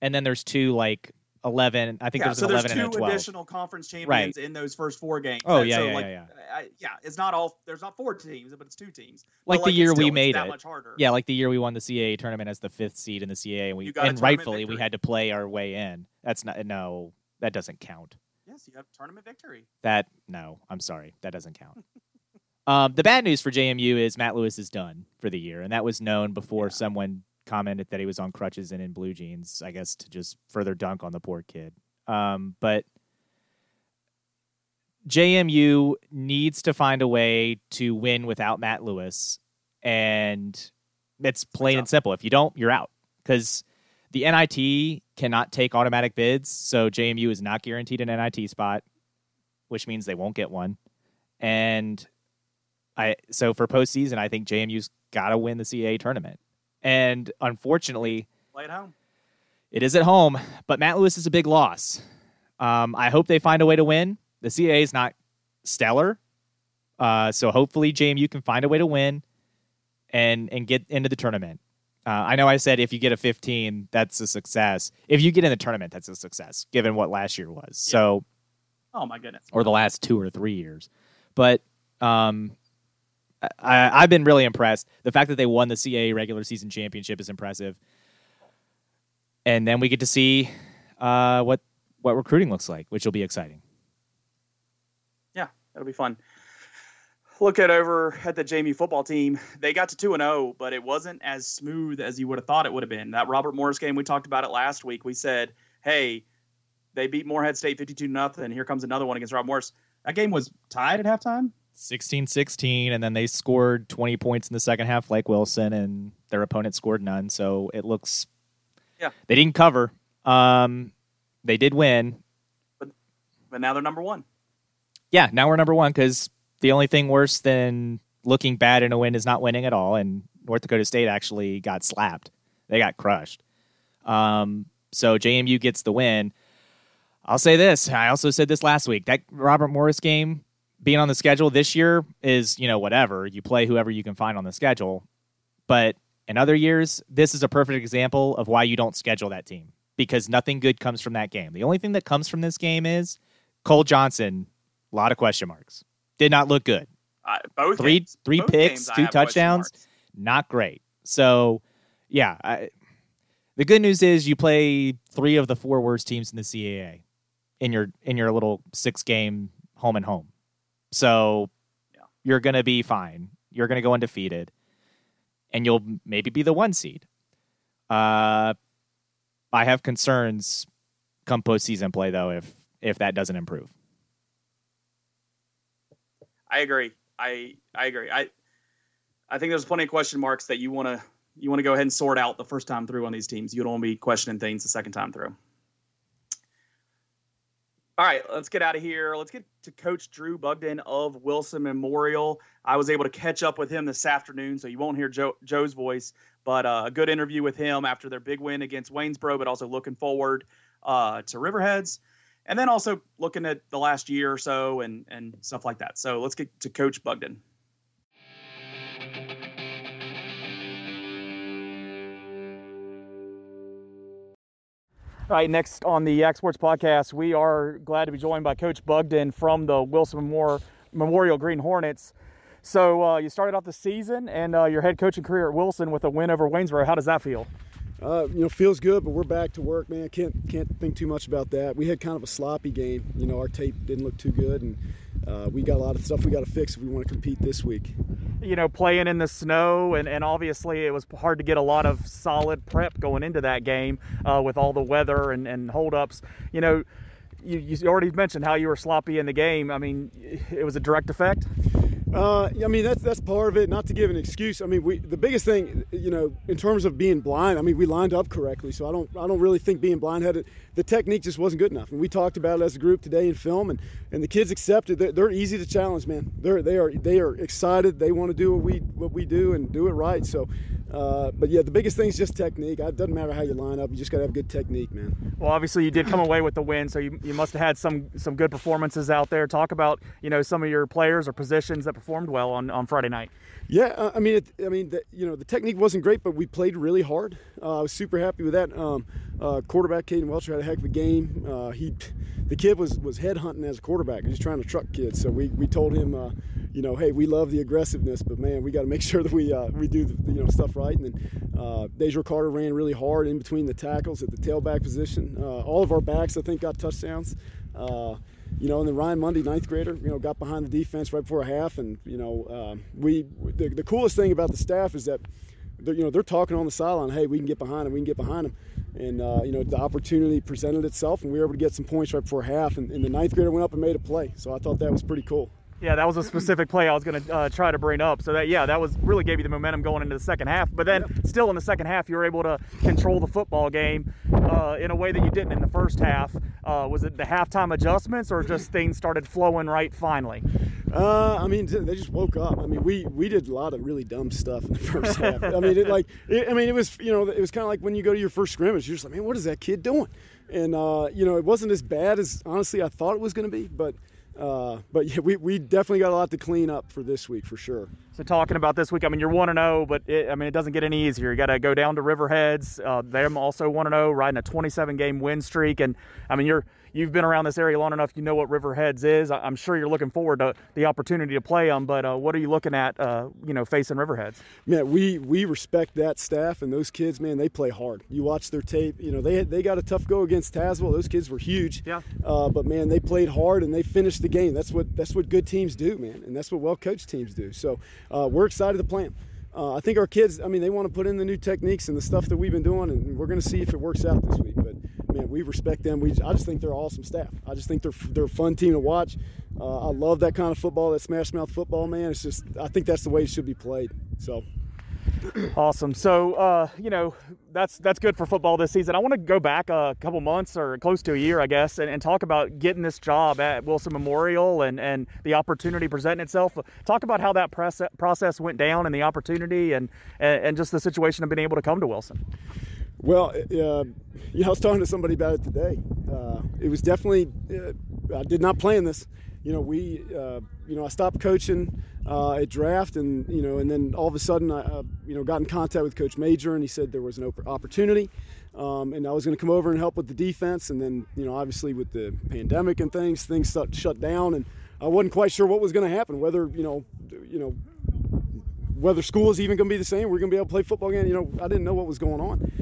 And then there's two like 11, I think yeah, there's so an there's 11 and two a 12. additional conference champions in those first four games. Oh, yeah, so, yeah, like, yeah, I, yeah, it's not all. There's not four teams, but it's two teams. Like But, the year we still- it's made it. much harder. Yeah, like the year we won the CAA tournament as the fifth seed in the CAA, and we and rightfully we had to play our way in. That's not no, that doesn't count. Yes, you have tournament victory. That no, I'm sorry, that doesn't count. um, the bad news for JMU is Matt Lewis is done for the year, and that was known before Yeah. someone commented that he was on crutches and in blue jeans. I guess to just further dunk on the poor kid. Um, but JMU needs to find a way to win without Matt Lewis, and it's plain and simple. If you don't, you're out because the NIT cannot take automatic bids, so JMU is not guaranteed an NIT spot, which means they won't get one. And I so for postseason, I think JMU's got to win the CAA tournament. And unfortunately, Play at home. it is at home, but Matt Lewis is a big loss. Um, I hope they find a way to win. The CAA is not stellar, uh, so hopefully JMU can find a way to win and and get into the tournament. Uh, I know I said if you get a 15, that's a success. If you get in the tournament, that's a success, given what last year was. So, Oh my goodness. or the last two or three years. But um, I, I've been really impressed. The fact that they won the CAA regular season championship is impressive. And then we get to see uh, what what recruiting looks like, which will be exciting. Yeah, that'll be fun. Look at over at the JMU football team. They got to 2 and 0, but it wasn't as smooth as you would have thought it would have been. That Robert Morris game we talked about it last week. We said, "Hey, they beat Morehead State 52 nothing. Here comes another one against Robert Morris." That game was tied at halftime. 16 16, and then they scored 20 points in the second half, like Wilson, and their opponent scored none. So it looks. Yeah. They didn't cover. Um, they did win. But but now they're number 1. Yeah, now we're number one because the only thing worse than looking bad in a win is not winning at all. And North Dakota State actually got slapped. They got crushed. Um, so JMU gets the win. I'll say this. I also said this last week. That Robert Morris game being on the schedule this year is, you know, whatever. You play whoever you can find on the schedule. But in other years, this is a perfect example of why you don't schedule that team because nothing good comes from that game. The only thing that comes from this game is Cole Johnson, a lot of question marks. Did not look good. Uh, both Three- games. three Both picks, two touchdowns. Not great. So, yeah, I, the good news is you play three of the four worst teams in the CAA in your in your little six game home and home. So, Yeah. you're going to be fine. You're going to go undefeated, and you'll maybe be the one seed. Uh, I have concerns come postseason play though if if that doesn't improve. I agree. I I agree. I I think there's plenty of question marks that you want to you want to go ahead and sort out the first time through on these teams. You don't want to be questioning things the second time through. All right, let's get out of here. Let's get to Coach Drew Bugden of Wilson Memorial. I was able to catch up with him this afternoon, so you won't hear Joe, Joe's voice, but uh, a good interview with him after their big win against Waynesboro, but also looking forward uh, to Riverheads and then also looking at the last year or so and and stuff like that. So let's get to Coach Bugden. All right, next on the Yak Sports Podcast, we are glad to be joined by Coach Bugden from the Wilson Memorial, Memorial Green Hornets. So uh, you started off the season and uh, your head coaching career at Wilson with a win over Waynesboro. How does that feel? Uh, you know, feels good, but we're back to work, man. Can't can't think too much about that. We had kind of a sloppy game. You know, our tape didn't look too good, and uh, we got a lot of stuff we got to fix if we want to compete this week. you know, playing in the snow, and, and obviously it was hard to get a lot of solid prep going into that game uh, with all the weather and, and holdups. You know, you, you already mentioned how you were sloppy in the game. I mean, it was a direct effect. Uh, I mean, that's that's part of it. Not to give an excuse. I mean, we the biggest thing, you know, in terms of being blind. I mean, we lined up correctly, so I don't I don't really think being blind had it. The technique just wasn't good enough, and we talked about it as a group today in film, and, and the kids accepted. They're, they're easy to challenge, man. They're they are they are excited. They want to do what we what we do and do it right. So, uh, but yeah, the biggest thing is just technique. It doesn't matter how you line up. You just got to have good technique, man. Well, obviously you did come away with the win, so you, you must have had some some good performances out there. Talk about you know some of your players or positions that performed well on, on Friday night. Yeah, uh, I mean, it, I mean, the, you know, the technique wasn't great, but we played really hard. Uh, I was super happy with that. Um, uh, quarterback Caden Welcher had a heck of a game. Uh, he, the kid was was head hunting as a quarterback. He was trying to truck kids. So we, we told him, uh, you know, hey, we love the aggressiveness, but man, we got to make sure that we uh, we do the, you know stuff right. And then uh, Carter ran really hard in between the tackles at the tailback position. all of our backs, I think, got touchdowns you know, and then Ryan Mundy, ninth grader, you know, got behind the defense right before half, and you know, uh, we the, the, coolest thing about the staff is that you know they're talking on the sideline, hey, we can get behind them, we can get behind them, and uh, you know the opportunity presented itself, and we were able to get some points right before half, and, and the ninth grader went up and made a play, so I thought that was pretty cool. Yeah, that was a specific play I was going to uh, try to bring up. So that yeah, that was really gave you the momentum going into the second half. But then still in the second half, you were able to control the football game uh, in a way that you didn't in the first half. Uh, was it the halftime adjustments or just things started flowing right finally? Uh, I mean, they just woke up. I mean, we we did a lot of really dumb stuff in the first half. I mean, it like, it, I mean, it was you know, it was kind of like when you go to your first scrimmage, you're just like, man, what is that kid doing? And uh, you know, it wasn't as bad as honestly I thought it was going to be, but uh, but yeah, we, we definitely got a lot to clean up for this week for sure. So talking about this week, I mean you're one and zero, oh, but it, I mean it doesn't get any easier. You got to go down to Riverheads. Uh, them also one and zero, oh, riding a 27 game win streak, and I mean you're you've been around this area long enough, you know what Riverheads is. I'm sure you're looking forward to the opportunity to play them, but uh, what are you looking at, uh, you know, facing Riverheads? Man, we we respect that staff and those kids. Man, they play hard. You watch their tape. You know, they they got a tough go against Tazewell. Those kids were huge. Yeah. Uh, but man, they played hard and they finished the game. That's what that's what good teams do, man, and that's what well coached teams do. So uh, we're excited to play them. Uh, I think our kids, I mean, they want to put in the new techniques and the stuff that we've been doing, and we're going to see if it works out this week. But man, we respect them. We, I just think they're awesome staff. I just think they're they're a fun team to watch. Uh, I love that kind of football, that smash mouth football, man. It's just I think that's the way it should be played. So. Awesome. So, uh, you know, that's that's good for football this season. I want to go back a couple months or close to a year, I guess, and, and, talk about getting this job at Wilson Memorial and, and the opportunity presenting itself. Talk about how that process went down and the opportunity and, and, and just the situation of being able to come to Wilson. Well, uh, know, I was talking to somebody about it today. Uh, it was definitely, uh, I did not plan this. You know, we, uh, you know, I stopped coaching uh, at draft, and you know, and then all of a sudden, I, uh, you know, got in contact with Coach Major, and he said there was an opportunity, um, and I was going to come over and help with the defense. And then, you know, obviously with the pandemic and things, things shut down, and I wasn't quite sure what was going to happen. Whether you know, you know, whether school is even going to be the same, we're going to be able to play football again. You know, I didn't know what was going on.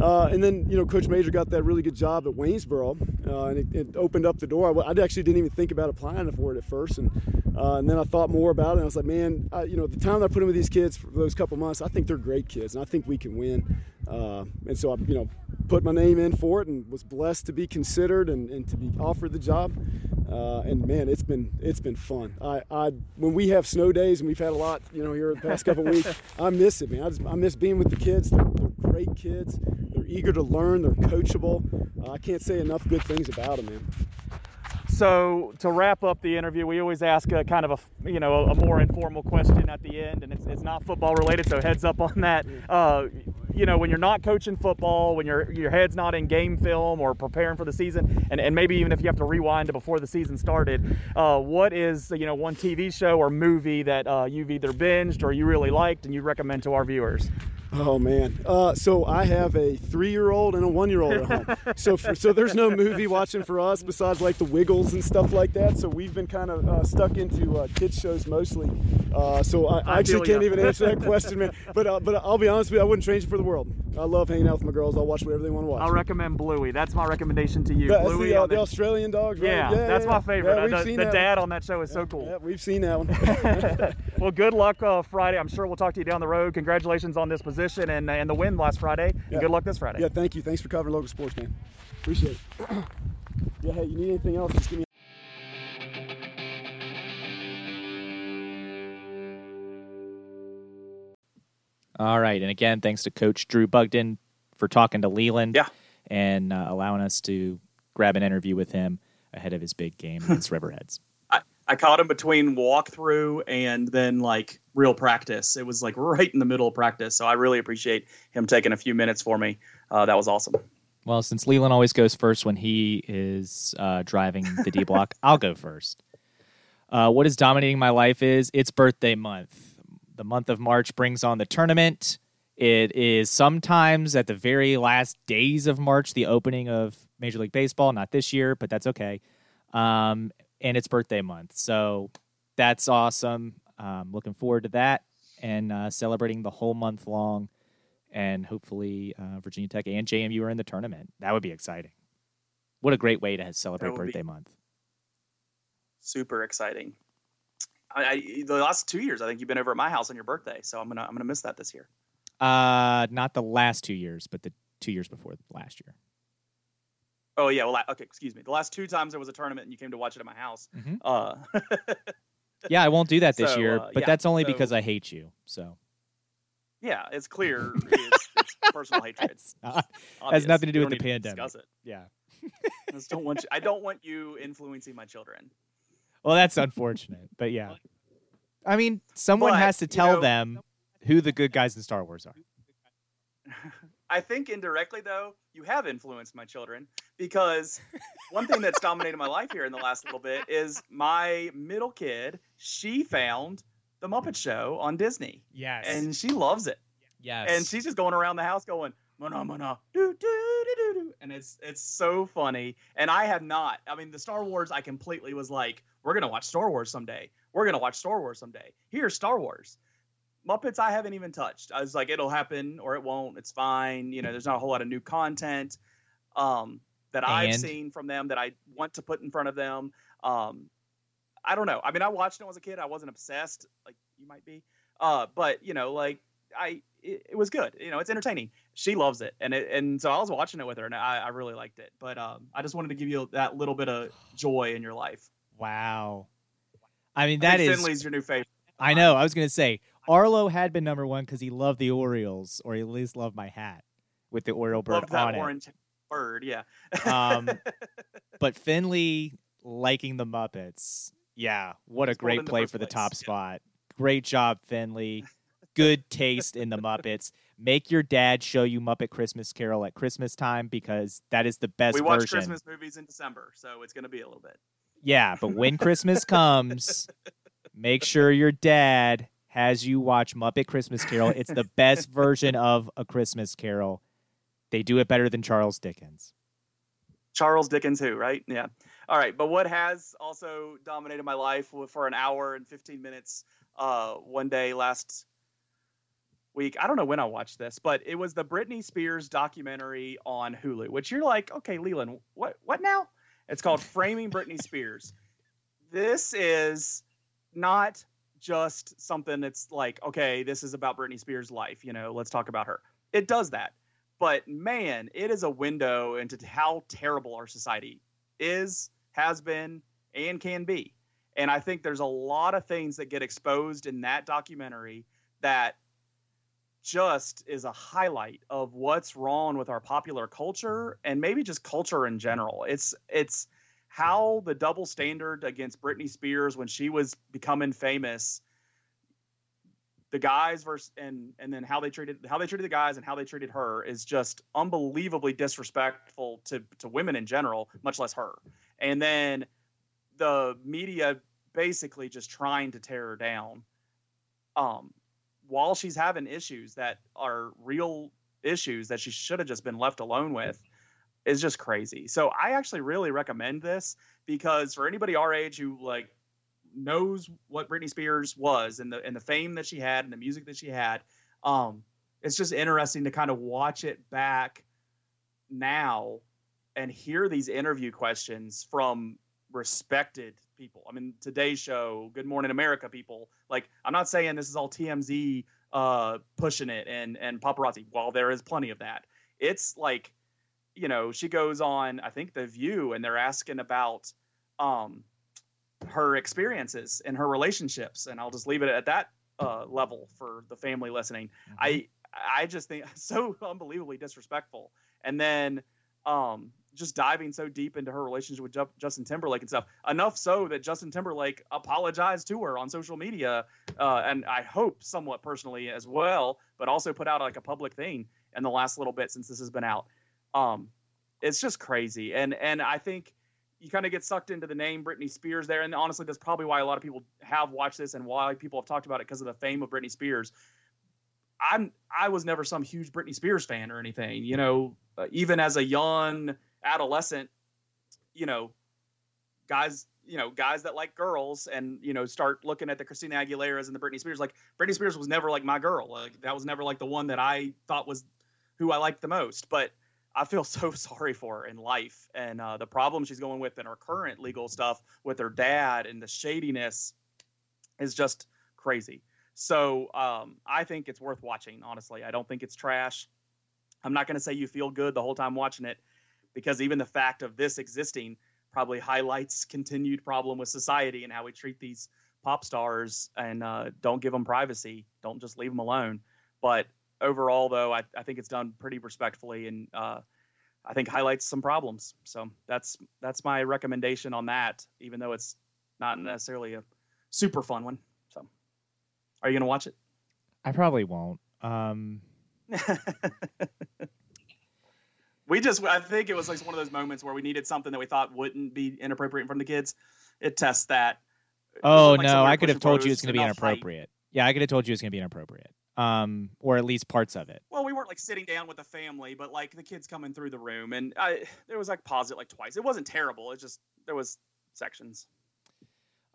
Uh, and then, you know, Coach Major got that really good job at Waynesboro, uh, and it, it, opened up the door. I, I, actually didn't even think about applying for it at first, and uh, and then I thought more about it. and I was like, man, I, you know, the time that I put in with these kids for those couple months, I think they're great kids, and I think we can win. Uh, and so I, you know, put my name in for it, and was blessed to be considered and, and to be offered the job. Uh, and man, it's been it's been fun. I, I when we have snow days, and we've had a lot, you know, here the past couple weeks, I miss it, man. I, just, I miss being with the kids. They're, they're great kids eager to learn. They're coachable. Uh, I can't say enough good things about them, man. So to wrap up the interview, we always ask a kind of a you know a more informal question at the end, and it's, it's not football related, so heads up on that. Uh, you know, when you're not coaching football, when your your head's not in game film or preparing for the season, and, and maybe even if you have to rewind to before the season started, uh, what is you know one TV show or movie that uh, you've either binged or you really liked and you recommend to our viewers? Oh man, uh, so I have a three-year-old and a one-year-old at home. so for, so there's no movie watching for us besides like the Wiggles and stuff like that. So we've been kind of uh, stuck into uh, kids shows mostly. Uh, so I, I actually can't even answer that question, man. But uh, but I'll be honest with you, I wouldn't change it for the world. I love hanging out with my girls. I'll watch whatever they want to watch. I'll recommend Bluey. That's my recommendation to you. That's Bluey, the, uh, the, Australian dog. Right? Yeah, yeah, that's yeah, my favorite. Yeah, the, the dad one. on that show is so cool. Yeah, we've seen that one. well, good luck Friday. I'm sure we'll talk to you down the road. Congratulations on this position position and, and the win last Friday. Yeah. And good luck this Friday. Yeah, thank you. Thanks for covering local sports, man. Appreciate it. yeah, hey, you need anything else? Just give me. All right, and again, thanks to Coach Drew Bugden for talking to Leland. Yeah. And uh, allowing us to grab an interview with him ahead of his big game against Riverheads. I caught him between walkthrough and then like real practice. It was like right in the middle of practice. So I really appreciate him taking a few minutes for me. Uh, that was awesome. Well, since Leland always goes first when he is uh, driving the D block, I'll go first. Uh, what is dominating my life is it's birthday month. The month of March brings on the tournament. It is sometimes at the very last days of March, the opening of Major League Baseball. Not this year, but that's okay. Um, and it's birthday month, so that's awesome. Um, looking forward to that and uh, celebrating the whole month long and hopefully uh, Virginia Tech and JMU are in the tournament. That would be exciting. What a great way to celebrate That would be- birthday month. Super exciting. I, I, the last two years, I think you've been over at my house on your birthday. So I'm gonna I'm gonna miss that this year. Uh, not the last two years, but the two years before last year. Oh yeah. Well, okay. Excuse me. The last two times there was a tournament and you came to watch it at my house. Mhm. Uh, Yeah, I won't do that this So, year, uh, but yeah, that's only so- because I hate you. So yeah, it's clear. It's, it's personal hatred. It's not- Obvious. nothing to do We with the pandemic. discuss it. yeah. I just don't want you, I don't want you influencing my children. Well, that's unfortunate, but yeah. I mean, someone But, has to you tell know- them who the good guys in Star Wars are. I think indirectly though, you have influenced my children because one thing that's dominated my life here in the last little bit is my middle kid. She found the Muppet Show on Disney, Yes. and she loves it. yes. And she's just going around the house going mana mana do do do do do, and it's it's so funny. And I have not. I mean, the Star Wars, I completely was like, we're gonna watch Star Wars someday. We're gonna watch Star Wars someday. Here's Star Wars. Muppets, I haven't even touched. I was like, it'll happen or it won't. It's fine. You know, there's not a whole lot of new content um, that I've seen from them that I want to put in front of them. Um, I don't know. I mean, I watched it when I was a kid. I wasn't obsessed like you might be. Uh, but you know, like I, it, it was good. You know, it's entertaining. She loves it, and it, and so I was watching it with her, and I, I really liked it. But um, I just wanted to give you that little bit of joy in your life. wow. I mean, I that think is. Finley's your new favorite. I know. I was going to say Arlo had been number one because he loved the Orioles, or he at least loved my hat with the Oriole bird Love that on it. orange bird. Yeah. Um, but Finley liking the Muppets. Yeah, what a He's great play first for the place, top yeah. spot. Great job, Finley. Good taste in the Muppets. Make your dad show you Muppet Christmas Carol at Christmas time because that is the best we watch version. Christmas movies in December, so it's going to be a little bit. Yeah, but when Christmas comes, make sure your dad has you watch Muppet Christmas Carol. It's the best version of a Christmas Carol. They do it better than Charles Dickens. Charles Dickens, who, right? Yeah. All right. But what has also dominated my life for an hour and 15 minutes uh, one day last week? I don't know when I watched this, but it was the Britney Spears documentary on Hulu, which you're like, okay, Leland, what, what now? It's called Framing Britney Spears. This is not just something that's like, okay, this is about Britney Spears' life, you know, let's talk about her. It does that but man, it is a window into how terrible our society is, has been, and can be. And I think there's a lot of things that get exposed in that documentary that just is a highlight of what's wrong with our popular culture and maybe just culture in general. It's it's how the double standard against Britney Spears when she was becoming famous the guys versus and and then how they treated how they treated the guys and how they treated her is just unbelievably disrespectful to to women in general, much less her. And then the media basically just trying to tear her down. Um, while she's having issues that are real issues that she should have just been left alone with, is just crazy. So I actually really recommend this because for anybody our age who like knows what Britney Spears was and the and the fame that she had and the music that she had. Um, it's just interesting to kind of watch it back now and hear these interview questions from respected people. I mean, today's show, Good Morning America people. Like, I'm not saying this is all TMZ uh, pushing it and and paparazzi. While there is plenty of that, it's like, you know, she goes on. I think The View, and they're asking about. Um, her experiences and her relationships and i'll just leave it at that uh, level for the family listening. Mm-hmm. I I just think so unbelievably disrespectful. And then um, just diving so deep into her relationship with Ju- Justin Timberlake and stuff, enough so that Justin Timberlake apologized to her on social media, uh, and I hope somewhat personally as well, but also put out like a public thing in the last little bit since this has been out. Um, it's just crazy, and and I think you kind of get sucked into the name Britney Spears there, and honestly, that's probably why a lot of people have watched this and why people have talked about it because of the fame of Britney Spears. I'm I was never some huge Britney Spears fan or anything, you know. Even as a young adolescent, you know, guys, you know, guys that like girls and you know start looking at the Christina Aguilera's and the Britney Spears. Like Britney Spears was never like my girl. Like that was never like the one that I thought was who I liked the most. But I feel so sorry for her in life and uh, the problem she's going with in her current legal stuff with her dad and the shadiness is just crazy. So um, I think it's worth watching. Honestly, I don't think it's trash. I'm not going to say you feel good the whole time watching it because even the fact of this existing probably highlights continued problem with society and how we treat these pop stars and uh, don't give them privacy. Don't just leave them alone. But overall, though, I, I think it's done pretty respectfully and uh, I think highlights some problems. So that's that's my recommendation on that, even though it's not necessarily a super fun one. So, are you gonna watch it? I probably won't. Um, we just I think it was like one of those moments where we needed something that we thought wouldn't be inappropriate in front of the kids. It tests that. It oh like no, I could have told you it's going to be enough height. inappropriate. Yeah, I could have told you it's going to be inappropriate. Um, or at least parts of it. Well, we weren't like sitting down with the family, but like the kids coming through the room, and I there was like pause it like twice. It wasn't terrible. It just there was sections.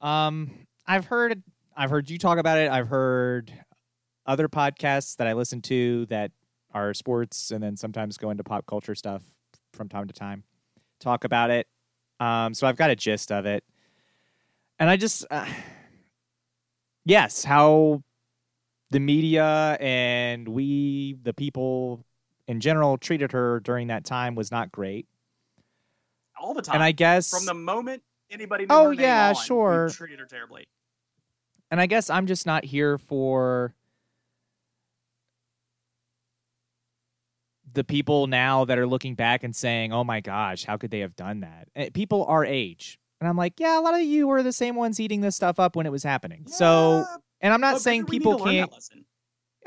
Um, I've heard I've heard you talk about it. I've heard other podcasts that I listen to that are sports and then sometimes go into pop culture stuff from time to time talk about it. Um, so I've got a gist of it, and I just uh, yes, how the media and we, the people in general, treated her during that time was not great. all the time. And I guess from the moment anybody knew Oh, yeah, on, sure. treated her terribly. and I guess I'm just not here for the people now that are looking back and saying, "Oh my gosh, how could they have done that?" Eh, People our age, and I'm like, yeah, a lot of you were the same ones eating this stuff up when it was happening. So, Yeah, and I'm not but saying people to learn that can't.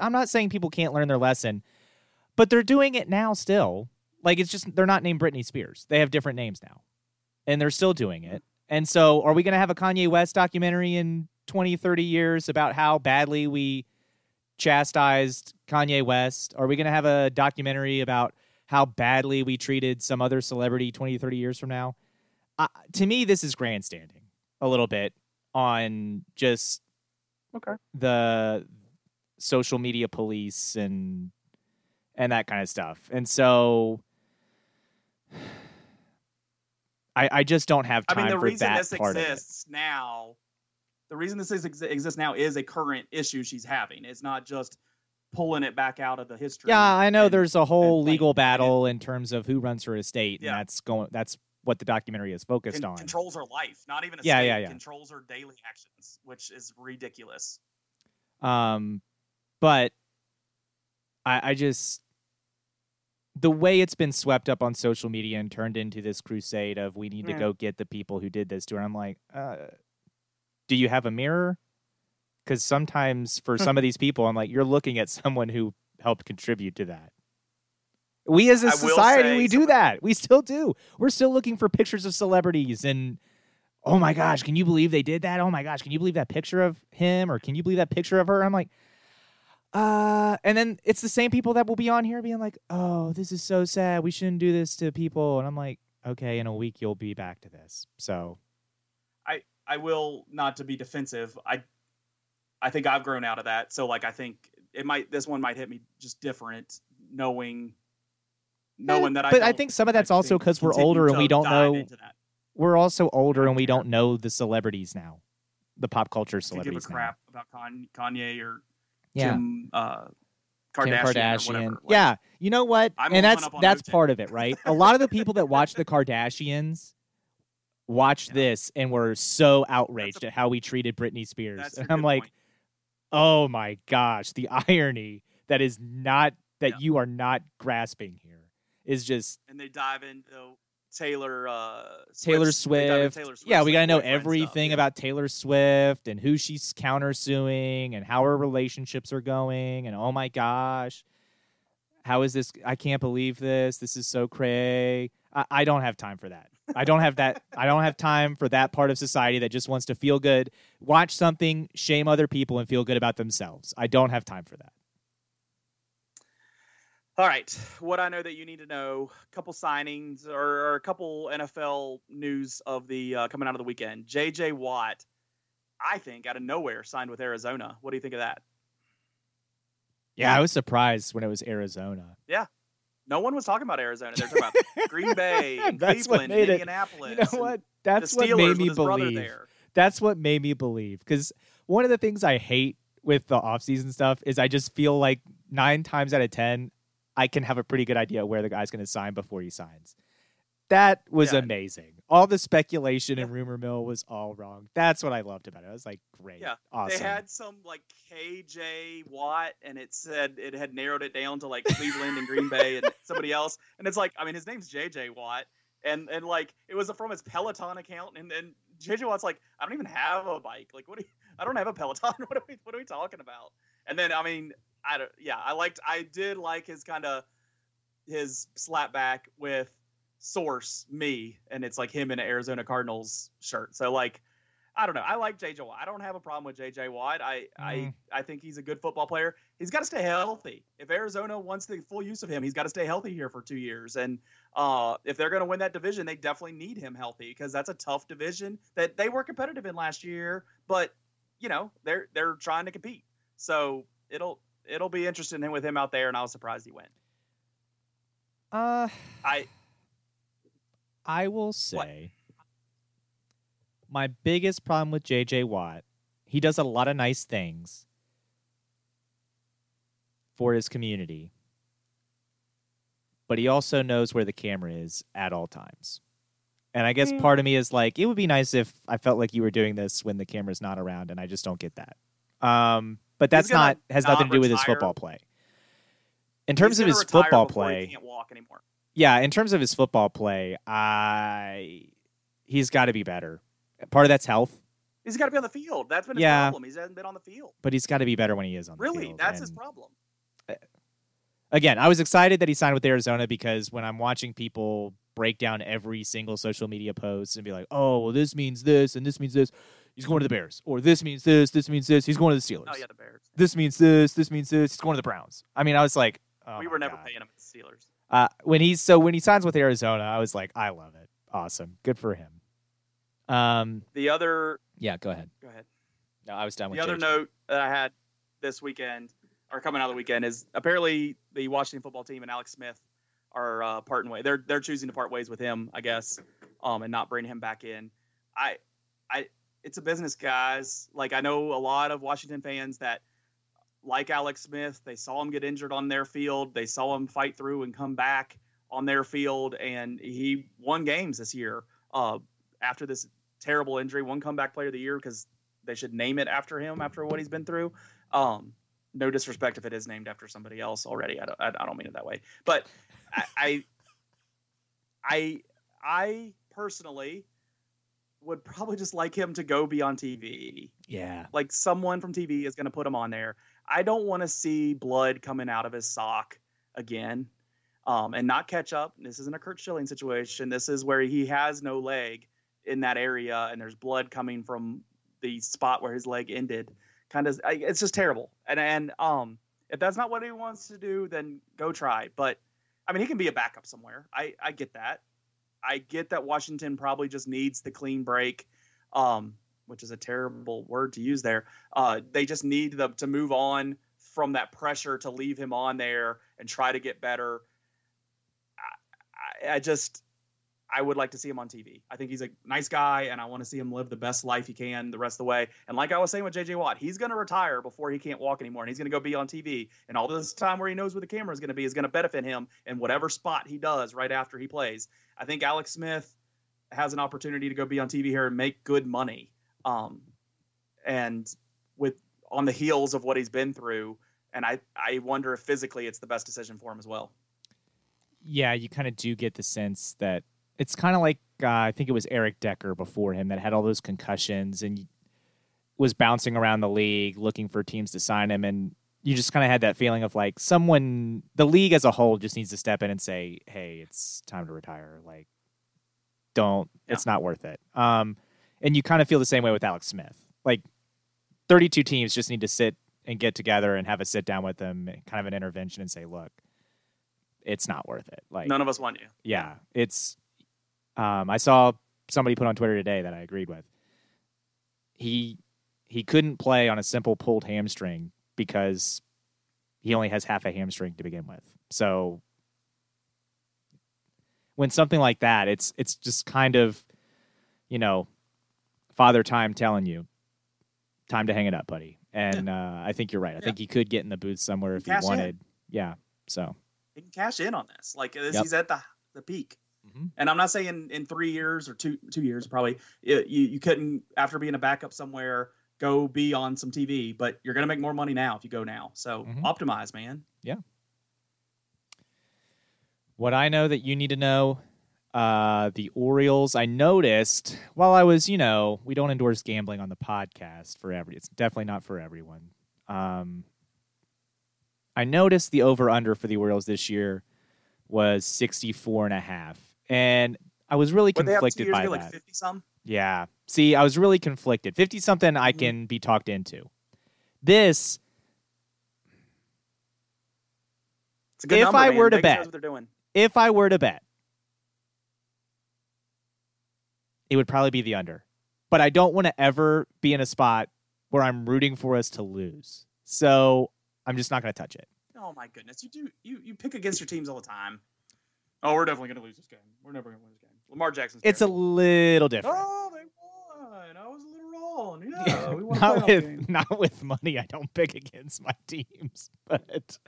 I'm not saying people can't learn their lesson, but they're doing it now still. Like it's just they're not named Britney Spears. They have different names now, and they're still doing it. And so, are we going to have a Kanye West documentary in 20, 30 years about how badly we chastised Kanye West? Are we going to have a documentary about how badly we treated some other celebrity 20, 30 years from now? Uh, to me, this is grandstanding a little bit on just Okay. the social media police and and that kind of stuff. And so I I just don't have I time mean, the for reason that this part of it. exists now, the reason this is, exi- exists now is a current issue she's having. It's not just pulling it back out of the history. Yeah, I know and- there's a whole legal battle in terms of who runs her estate, and Yeah. that's going. That's what the documentary is focused con- on. controls her life, not even a Yeah, state, yeah, yeah. controls her daily actions, which is ridiculous. Um, but I, I just the way it's been swept up on social media and turned into this crusade of we need to go get the people who did this to her. I'm like, uh, do you have a mirror? Because sometimes for some of these people, I'm like, you're looking at someone who helped contribute to that. We as a I society, we do that. We still do. We're still looking for pictures of celebrities and oh my gosh, can you believe they did that? Oh my gosh, can you believe that picture of him or can you believe that picture of her? I'm like, uh, and then it's the same people that will be on here being like, oh, this is so sad. We shouldn't do this to people. And I'm like, okay, in a week you'll be back to this. So I I will not to be defensive. I I think I've grown out of that. So like I think it might this one might hit me just different, knowing knowing that I. But I think some of that's also because we're older and we don't know- we're also older and we don't know the celebrities now, the pop culture To give a celebrities now. crap about Kanye or Yeah. Kim uh, Kim Kardashian, Kardashian. whatever. Like, yeah, you know what? I'm and that's that's OJ. part of it, right? A lot of the people that watch the Kardashians watch Yeah. this and were so outraged a- at how we treated Britney Spears. And I'm like, point. Oh my gosh, the irony that is not that Yeah. you are not grasping here is just And they dive into Taylor uh Taylor dive into Swift. Yeah, we got to know everything stuff. about Taylor Swift and who she's countersuing and how her relationships are going. And oh my gosh, how is this? I can't believe this. This is so cray. I, I don't have time for that. I don't have that. I don't have time for that part of society that just wants to feel good, watch something, shame other people, and feel good about themselves. I don't have time for that. All right, what I know that you need to know: a couple signings or, or a couple NFL news of the uh, coming out of the weekend. J.J. Watt, I think, out of nowhere, signed with Arizona. What do you think of that? Yeah, I was surprised when it was Arizona. Yeah, no one was talking about Arizona. They're talking about Green Bay, and That's what Cleveland, made and it- Indianapolis. You know what? That's what made me believe. that's what made me believe because one of the things i hate with the offseason stuff is i just feel like nine times out of ten i can have a pretty good idea where the guy's going to sign before he signs that was Yeah. amazing all the speculation and rumor mill was all wrong that's what i loved about it i was like great Yeah, awesome They had some like KJ Watt, and it said it had narrowed it down to like Cleveland and Green Bay and somebody else. And it's like, I mean, his name's JJ Watt, and and like it was from his Peloton account, and then JJ Watt's like, I don't even have a bike. Like, what? Do you, I don't have a Peloton. What are we? What are we talking about? And then I mean, I don't. Yeah, I liked. I did like his kind of his slapback with source me, and it's like him in an Arizona Cardinals shirt. So like. I don't know. I like JJ Watt. I don't have a problem with JJ Watt. I I Mm. I think he's a good football player. He's got to stay healthy. If Arizona wants the full use of him, he's got to stay healthy here for two years. And uh, if they're going to win that division, they definitely need him healthy because that's a tough division that they were competitive in last year. But you know they're they're trying to compete. So it'll it'll be interesting with him out there. And I was surprised he went. uh I i will say my biggest problem with jj watt he does a lot of nice things for his community but he also knows where the camera is at all times and i guess Mm. part of me is like it would be nice if i felt like you were doing this when the camera's not around and i just don't get that um but that's not has not nothing to do with his retire. football play in terms he's of his retire football before play He can't walk anymore. yeah, in terms of his football play, I he's got to be better. Part of that's health, He's got to be on the field. That's been his Yeah. problem. He hasn't been on the field. but he's got to be better when he is on the Really, field. that's his And problem. Uh, again, I was excited that he signed with Arizona because when I'm watching people break down every single social media post and be like, "Oh, well, this means this and this means this," he's going to the Bears, or this means this, this means this, he's going to the Steelers. Oh yeah, the Bears. This means this, this means this, he's going to the Browns. I mean, I was like, oh we were never God. paying him at the Steelers. Uh, when he's so when he signs with Arizona, I was like, I love it. Awesome, good for him. Um, The other, yeah, go ahead. go ahead. No, I was done with The other JJ. note that I had this weekend, or coming out of the weekend, is apparently the Washington football team and Alex Smith are uh, parting ways. They're they're choosing to part ways with him, I guess, um, and not bring him back in. I, I, it's a business, guys. Like I know a lot of Washington fans that like Alex Smith. They saw him get injured on their field. They saw him fight through and come back on their field, and he won games this year. Uh, after this terrible injury, one comeback player of the year because they should name it after him after what he's been through. Um, no disrespect if it is named after somebody else already. I don't, I, don't mean it that way, but I, I, I, I personally would probably just like him to go be on TV. Yeah, Like someone from TV is going to put him on there. I don't want to see blood coming out of his sock again. Um, and not catch up. This isn't a Curt Schilling situation. This is where he has no leg in that area, and there's blood coming from the spot where his leg ended. Kind of, it's just terrible. And and um, if that's not what he wants to do, then go try. But I mean, he can be a backup somewhere. I I get that. I get that Washington probably just needs the clean break, um, which is a terrible word to use there. Uh, they just need them to move on from that pressure to leave him on there and try to get better. I, I just I would like to see him on TV. I think he's a nice guy, and I want to see him live the best life he can the rest of the way. And like I was saying with JJ Watt, he's going to retire before he can't walk anymore, and he's going to go be on TV. And all this time where he knows where the camera is going to be is going to benefit him in whatever spot he does right after he plays. I think Alex Smith has an opportunity to go be on TV here and make good money. Um, and with on the heels of what he's been through, and I I wonder if physically it's the best decision for him as well. Yeah, you kind of do get the sense that it's kind of like uh, I think it was Eric Decker before him that had all those concussions and was bouncing around the league looking for teams to sign him, and you just kind of had that feeling of like someone, the league as a whole, just needs to step in and say, "Hey, it's time to retire." Like, don't, Yeah. it's not worth it. Um, and you kind of feel the same way with Alex Smith. Like, thirty-two teams just need to sit and get together and have a sit down with them, kind of an intervention, and say, "Look, it's not worth it." Like, None of us want you. yeah, it's. Um, I saw somebody put on Twitter today that I agreed with. He he couldn't play on a simple pulled hamstring because he only has half a hamstring to begin with. So when something like that, it's it's just kind of, you know, father time telling you, time to hang it up, buddy. And uh, I think you're right. I think he could get in the booth somewhere if he Cash in. wanted. Yeah. So He can cash in on this. Like this, Yep. he's at the the peak. Mhm. And I'm not saying in three years or two two years probably it, you you couldn't after being a backup somewhere go be on some TV, but you're gonna make more money now if you go now. So Mhm. optimize, man. Yeah. What I know that you need to know, uh, the Orioles. I noticed while I was, you know, we don't endorse gambling on the podcast for every. It's definitely not for everyone. Um, I noticed the over under for the Orioles this year was 64 and a half. And I was really What they have two conflicted by ago, that. like fifty some. Yeah. See, I was really conflicted. 50 something I Mhm. can be talked into. This It's a good If number, I man. were to bet- knows what they're doing. if I were to bet, it would probably be the under. But I don't want to ever be in a spot where I'm rooting for us to lose. So I'm just not going to touch it. Oh my goodness, you do you you pick against your teams all the time. Oh, we're definitely gonna lose this game. We're never gonna win this game. Lamar Jackson's. It's a little different. Oh, they won. I was a little wrong. Yeah, we won a not with game. not with money. I don't pick against my teams, but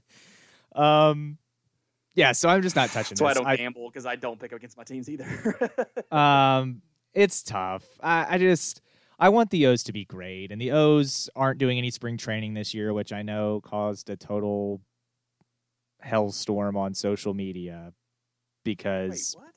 um, yeah. So I'm just not touching That's why I don't gamble because I don't pick against my teams either. um, it's tough. I, I just I want the O's to be great, and the O's aren't doing any spring training this year, which I know caused a total hellstorm on social media Wait, because what?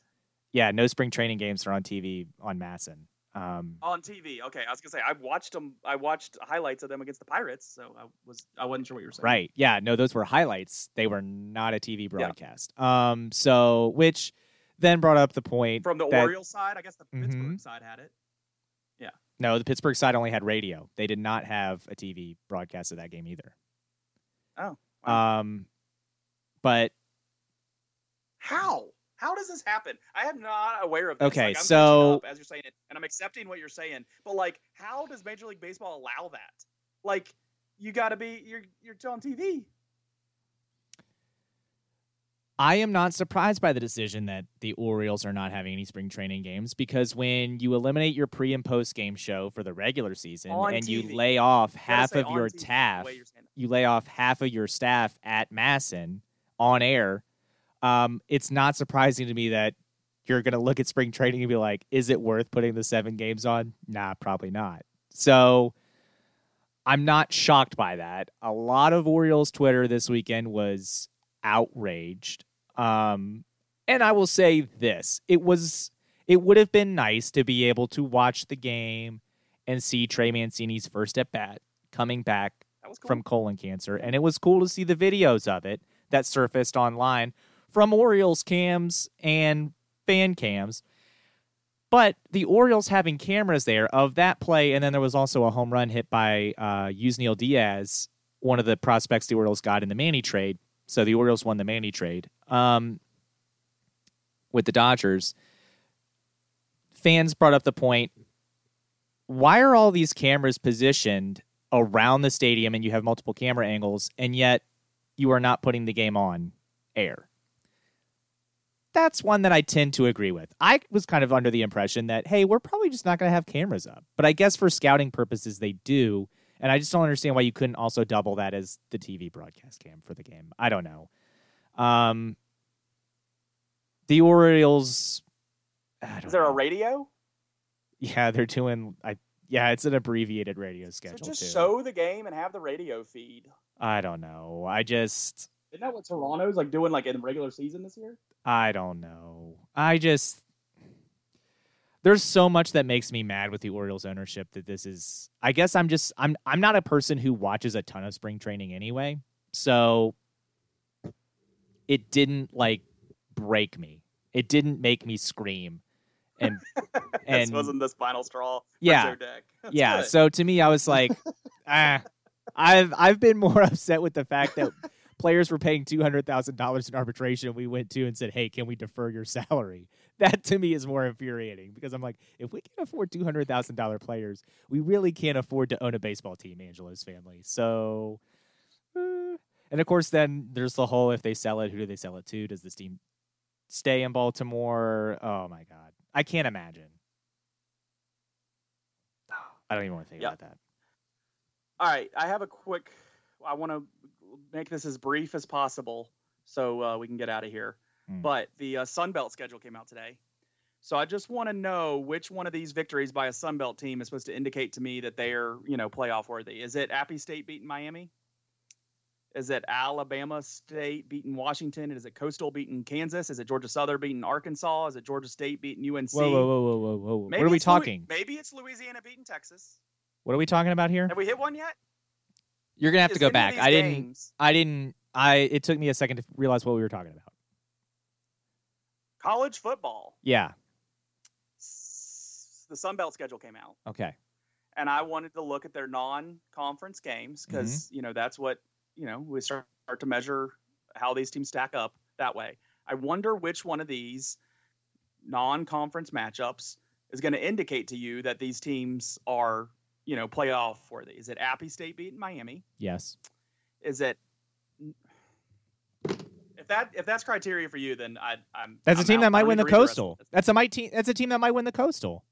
yeah, no spring training games are on TV on MASN. Um, On TV. Okay, I was gonna say I watched them. I watched highlights of them against the Pirates, so I was I wasn't sure what you were saying. Right. Yeah. No, those were highlights. They were not a TV broadcast. Um. So, which then brought up the point From the that- Orioles side, I guess the Mhm. Pittsburgh side had it. Yeah. No, the Pittsburgh side only had radio. They did not have a TV broadcast of that game either. Oh, wow. Um. But How? How does this happen? I am not aware of this. Okay, like, I'm so- up as you're saying it, and I'm accepting what you're saying. But like, how does Major League Baseball allow that? Like, you got to be you're you're on TV. I am not surprised by the decision that the Orioles are not having any spring training games because when you eliminate your pre and post game show for the regular season On and you lay off half of your TV, staff, way you're saying it. you lay off half of your staff at MASN on air, um, it's not surprising to me that you're going to look at spring training and be like, is it worth putting the seven games on? Nah, probably not. So I'm not shocked by that. A lot of Orioles Twitter this weekend was outraged. Um, and I will say this it was, it would have been nice to be able to watch the game and see Trey Mancini's first at bat coming back cool. from colon cancer, and it was cool to see the videos of it that surfaced online from Orioles cams and fan cams. But the Orioles having cameras there of that play, and then there was also a home run hit by uh, Yusniel Diaz, one of the prospects the Orioles got in the Manny trade. So the Orioles won the Manny trade um, with the Dodgers. Fans brought up the point: Why are all these cameras positioned around the stadium and you have multiple camera angles, and yet you are not putting the game on air. That's one that I tend to agree with. I was kind of under the impression that, hey, we're probably just not going to have cameras up. But I guess for scouting purposes, they do. And I just don't understand why you couldn't also double that as the TV broadcast cam for the game. I don't know. Um, the Orioles. Is there a radio? Yeah, they're doing. I Yeah, it's an abbreviated radio So schedule just too. show the game and have the radio feed. I don't know. I just Isn't that what Toronto's like doing like in regular season this year? I don't know. I just there's so much that makes me mad with the Orioles ownership that this is I guess I'm just I'm I'm not a person who watches a ton of spring training anyway. So it didn't like break me. It didn't make me scream. And this and wasn't the final straw. Yeah. Deck. Yeah, good. so to me I was like ah I've I've been more upset with the fact that players were paying two hundred thousand dollars in arbitration. We went to and said, "Hey, can we defer your salary?" That to me is more infuriating because I'm like, if we can afford two hundred thousand dollar players, we really can't afford to own a baseball team. Angelos family, so. eh. And of course, then there's the whole: if they sell it, who do they sell it to? Does this team stay in Baltimore? Oh my God, I can't imagine. I don't even want to think Yep. about that. All right, I have a quick. I want to make this as brief as possible so uh, we can get out of here. Mm. But the uh, Sun Belt schedule came out today, so I just want to know which one of these victories by a Sun Belt team is supposed to indicate to me that they are, you know, playoff worthy. Is it Appy State beating Miami? Is it Alabama State beating Washington? Is it Coastal beating Kansas? Is it Georgia Southern beating Arkansas? Is it Georgia State beating UNC? Whoa, whoa, whoa, whoa, whoa, whoa! Maybe what are we talking? maybe it's Louisiana beating Texas. What are we talking about here? Have we hit one yet? You're gonna have to go back. I didn't. games- I didn't. I. It took me a second to realize what we were talking about. College football. Yeah. S- The Sun Belt schedule came out, Okay. and I wanted to look at their non-conference games because Mm-hmm. you know that's what you know we start to measure how these teams stack up that way. I wonder which one of these non-conference matchups is going to indicate to you that these teams are you know playoff worthy. Is it Appy State beating Miami? Yes. Is it if that if that's criteria for you, then I, I'm That's I'm a team that might win the need to read rest of coastal. this. That's a might team. That's a team that might win the coastal.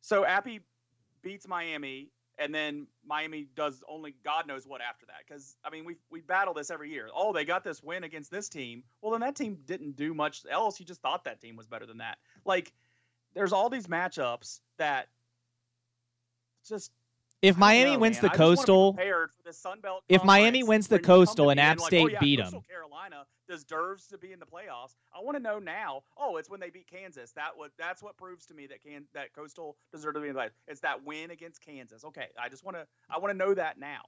So Appy beats Miami, and then Miami does only God knows what after that. Because I mean, we we battle this every year. Oh, they got this win against this team. Well, then that team didn't do much else. You just thought that team was better than that. Like, there's all these matchups that just. If Miami know, wins man. the I just wanna be coastal, for the Sun Belt If Miami wins the when you come to Coastal and App like, State oh, yeah, beat 'em. Coastal Carolina deserves to be in the playoffs. I want to know now. Oh, it's when they beat Kansas. That what that's what proves to me that can that Coastal deserves to be in the playoffs. It's that win against Kansas. Okay, I just want to I want to know that now.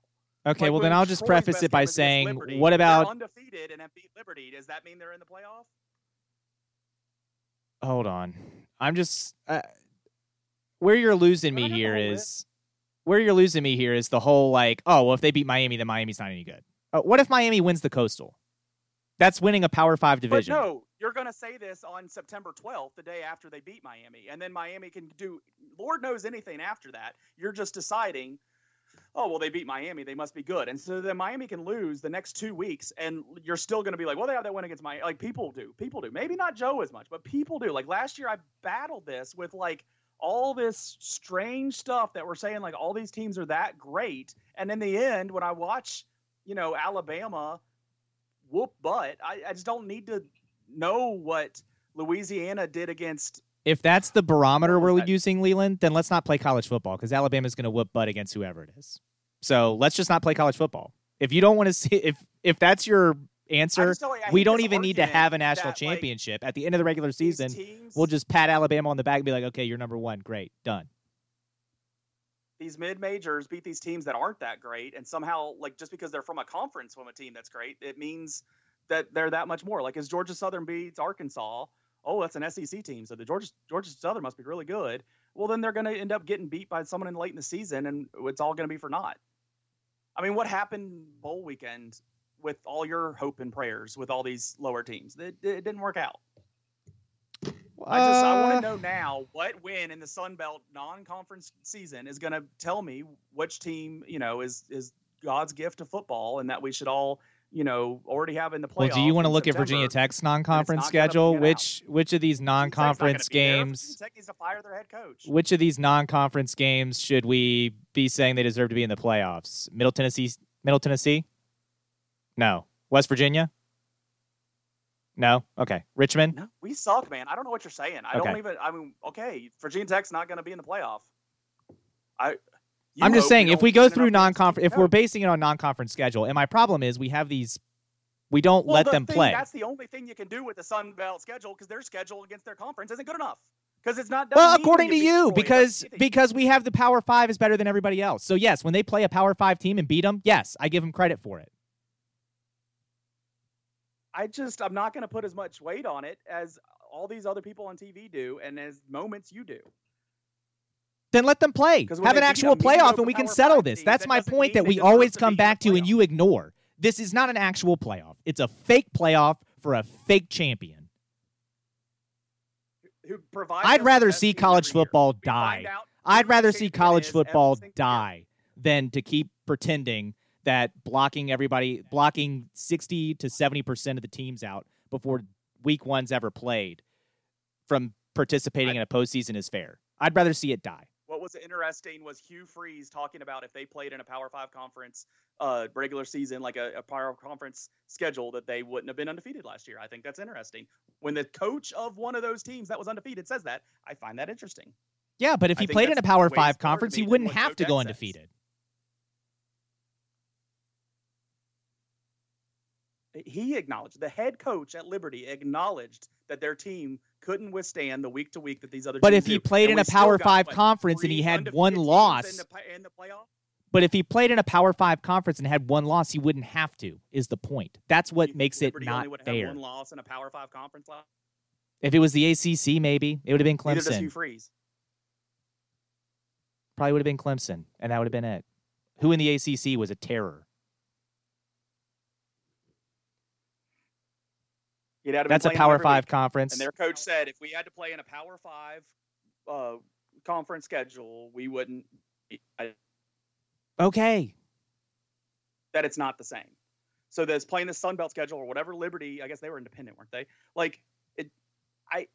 okay. Like well, then I'll just Troy's preface it by game is against saying, Liberty, what about? undefeated and have beat Liberty? Does that mean they're in the playoff? Hold on. I'm just uh, where you're losing me here is the here whole is where you're losing me here is the whole like, oh, well, if they beat Miami, then Miami's not any good. Uh, what if Miami wins the coastal? That's winning a Power Five division. But no, you're going to say this on September 12th, the day after they beat Miami, and then Miami can do Lord knows anything after that. You're just deciding, oh well, they beat Miami, they must be good, and so then Miami can lose the next two weeks, and you're still going to be like, well, they have that win against Miami. Like people do, people do. Maybe not Joe as much, but people do. Like last year, I battled this with like all this strange stuff that we're saying like all these teams are that great, and in the end, when I watch, you know, Alabama whoop butt. I, I just don't need to know what Louisiana did against. If that's the barometer we're that? using, Leland, then let's not play college football because Alabama's going to whoop butt against whoever it is. So let's just not play college football. If you don't want to see, if if that's your answer, just don't- we don't even need to have a national that, like, championship at the end of the regular season. teams, We'll just pat Alabama on the back and be like, okay, you're number one, great, done. these mid majors beat these teams that aren't that great, and somehow like just because they're from a conference from a team that's great, it means that they're that much more. Like as Georgia Southern beats Arkansas, oh, that's an SEC team, so the Georgia Georgia Southern must be really good. Well, then they're going to end up getting beat by someone in late in the season, and it's all going to be for naught. I mean, what happened bowl weekend with all your hope and prayers with all these lower teams? It, it didn't work out. I just I want to know now what win in the Sun Belt non-conference season is going to tell me which team you know is is God's gift to football, and that we should all you know already have in the playoffs. Well, do you want to look at Virginia Tech's non-conference schedule? get out. Which which of these Virginia Tech's not gonna non-conference games? Tech needs to fire their head coach. Which of these non-conference games should we be saying they deserve to be in the playoffs? Middle Tennessee, Middle Tennessee? No, West Virginia. No. Okay. Richmond. No, we suck, man. I don't know what you're saying. I Okay. don't even. I mean, okay, Virginia Tech's not going to be in the playoff. I. you I'm just saying, if we go through enough games to non-conference, if we're basing it on non-conference schedule, and my problem is we have these, we don't Well, let the them thing- play. That's the only thing you can do with the Sun Belt schedule because their schedule against their conference isn't good enough. Because it's not. Well, according to you, because doesn't mean anything. because we have the Power Five is better than everybody else. So yes, when they play a Power Five team and beat them, yes, I give them credit for it. I just I'm not going to put as much weight on it as all these other people on TV do, and as moments you do. Then let them play. Have an actual playoff, and we can settle this. team, That's that my point that we always come back to, and you ignore. This is not an actual playoff. It's a fake playoff for a fake champion. Who provides I'd rather see college football die. I'd rather see college football die than to keep pretending that blocking everybody, blocking 60 to 70% of the teams out before week one's ever played from participating I- in a postseason is fair. I'd rather see it die. Was interesting was Hugh Freeze talking about if they played in a Power Five conference uh, regular season, like a, a Power Conference schedule, that they wouldn't have been undefeated last year. I think that's interesting. When the coach of one of those teams that was undefeated says that, I find that interesting. Yeah, but if he played in a Power Five conference, he wouldn't have to go undefeated. He acknowledged the head coach at Liberty acknowledged that their team couldn't withstand the week to week that these other. But if he do. played And in a Power Five conference and he had one loss, in the, in the playoff. but if he played in a Power Five conference and had one loss, he wouldn't have to. Is the point? That's what You makes it not only would have fair. One loss in a Power Five conference last. If it was the ACC, maybe it would have been Neither does Hugh Clemson. Freeze. Probably would have been Clemson, and that would have been it. Who in the ACC was a terror? He'd had to That's a Power Five week. conference. And their coach said if we had to play in a Power Five uh, conference schedule, we wouldn't. I, Okay, that it's not the same. So that's playing the Sun Belt schedule or whatever Liberty. I guess they were independent, weren't they? Like it. I.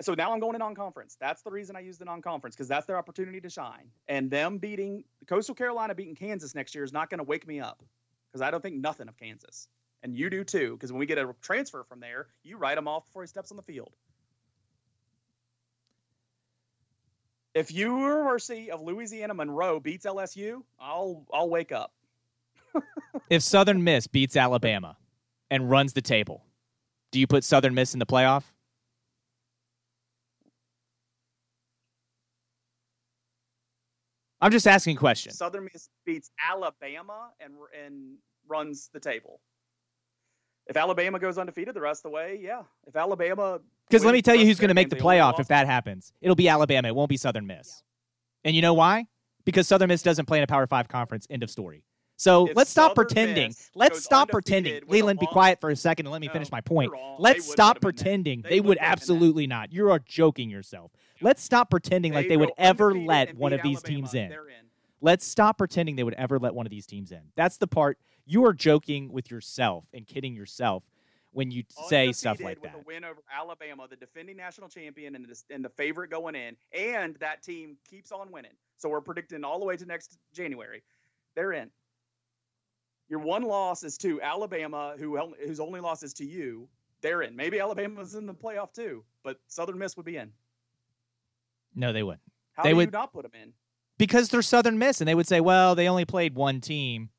So now I'm going to non-conference. That's the reason I use the non-conference because that's their opportunity to shine. And them beating Coastal Carolina beating Kansas next year is not going to wake me up because I don't think nothing of Kansas. And you do too, because when we get a transfer from there, you write him off before he steps on the field. If University of Louisiana Monroe beats LSU, I'll I'll wake up. if Southern Miss beats Alabama and runs the table, do you put Southern Miss in the playoff? I'm just asking a question. Southern Miss beats Alabama and and runs the table. If Alabama goes undefeated the rest of the way, yeah. If Alabama Because let me tell you who's going to make the playoff if that happens. It'll be Alabama. It won't be Southern Miss. And you know why? Because Southern Miss doesn't play in a Power Five conference. End of story. So If let's stop Southern pretending. Miss Let's stop pretending. with a Leland, be quiet for a second and let me No, finish my point. wrong. Let's stop put 'em in there. pretending. They They, would wouldn't put 'em in there. absolutely not. You are joking yourself. Let's stop pretending like they would ever let one beat of these teams in. in. Let's stop pretending they would ever let one of these teams in. That's the part you are joking with yourself and kidding yourself when you say stuff like with that. a win over Alabama, the defending national champion and the, and the favorite going in, and that team keeps on winning. So we're predicting all the way to next January. They're in. Your one loss is to Alabama, who whose only loss is to you. They're in. Maybe Alabama's in the playoff too, but Southern Miss would be in. No, they wouldn't. How They do would- you not put them in? Because they're Southern Miss and they would say, well, they only played one team.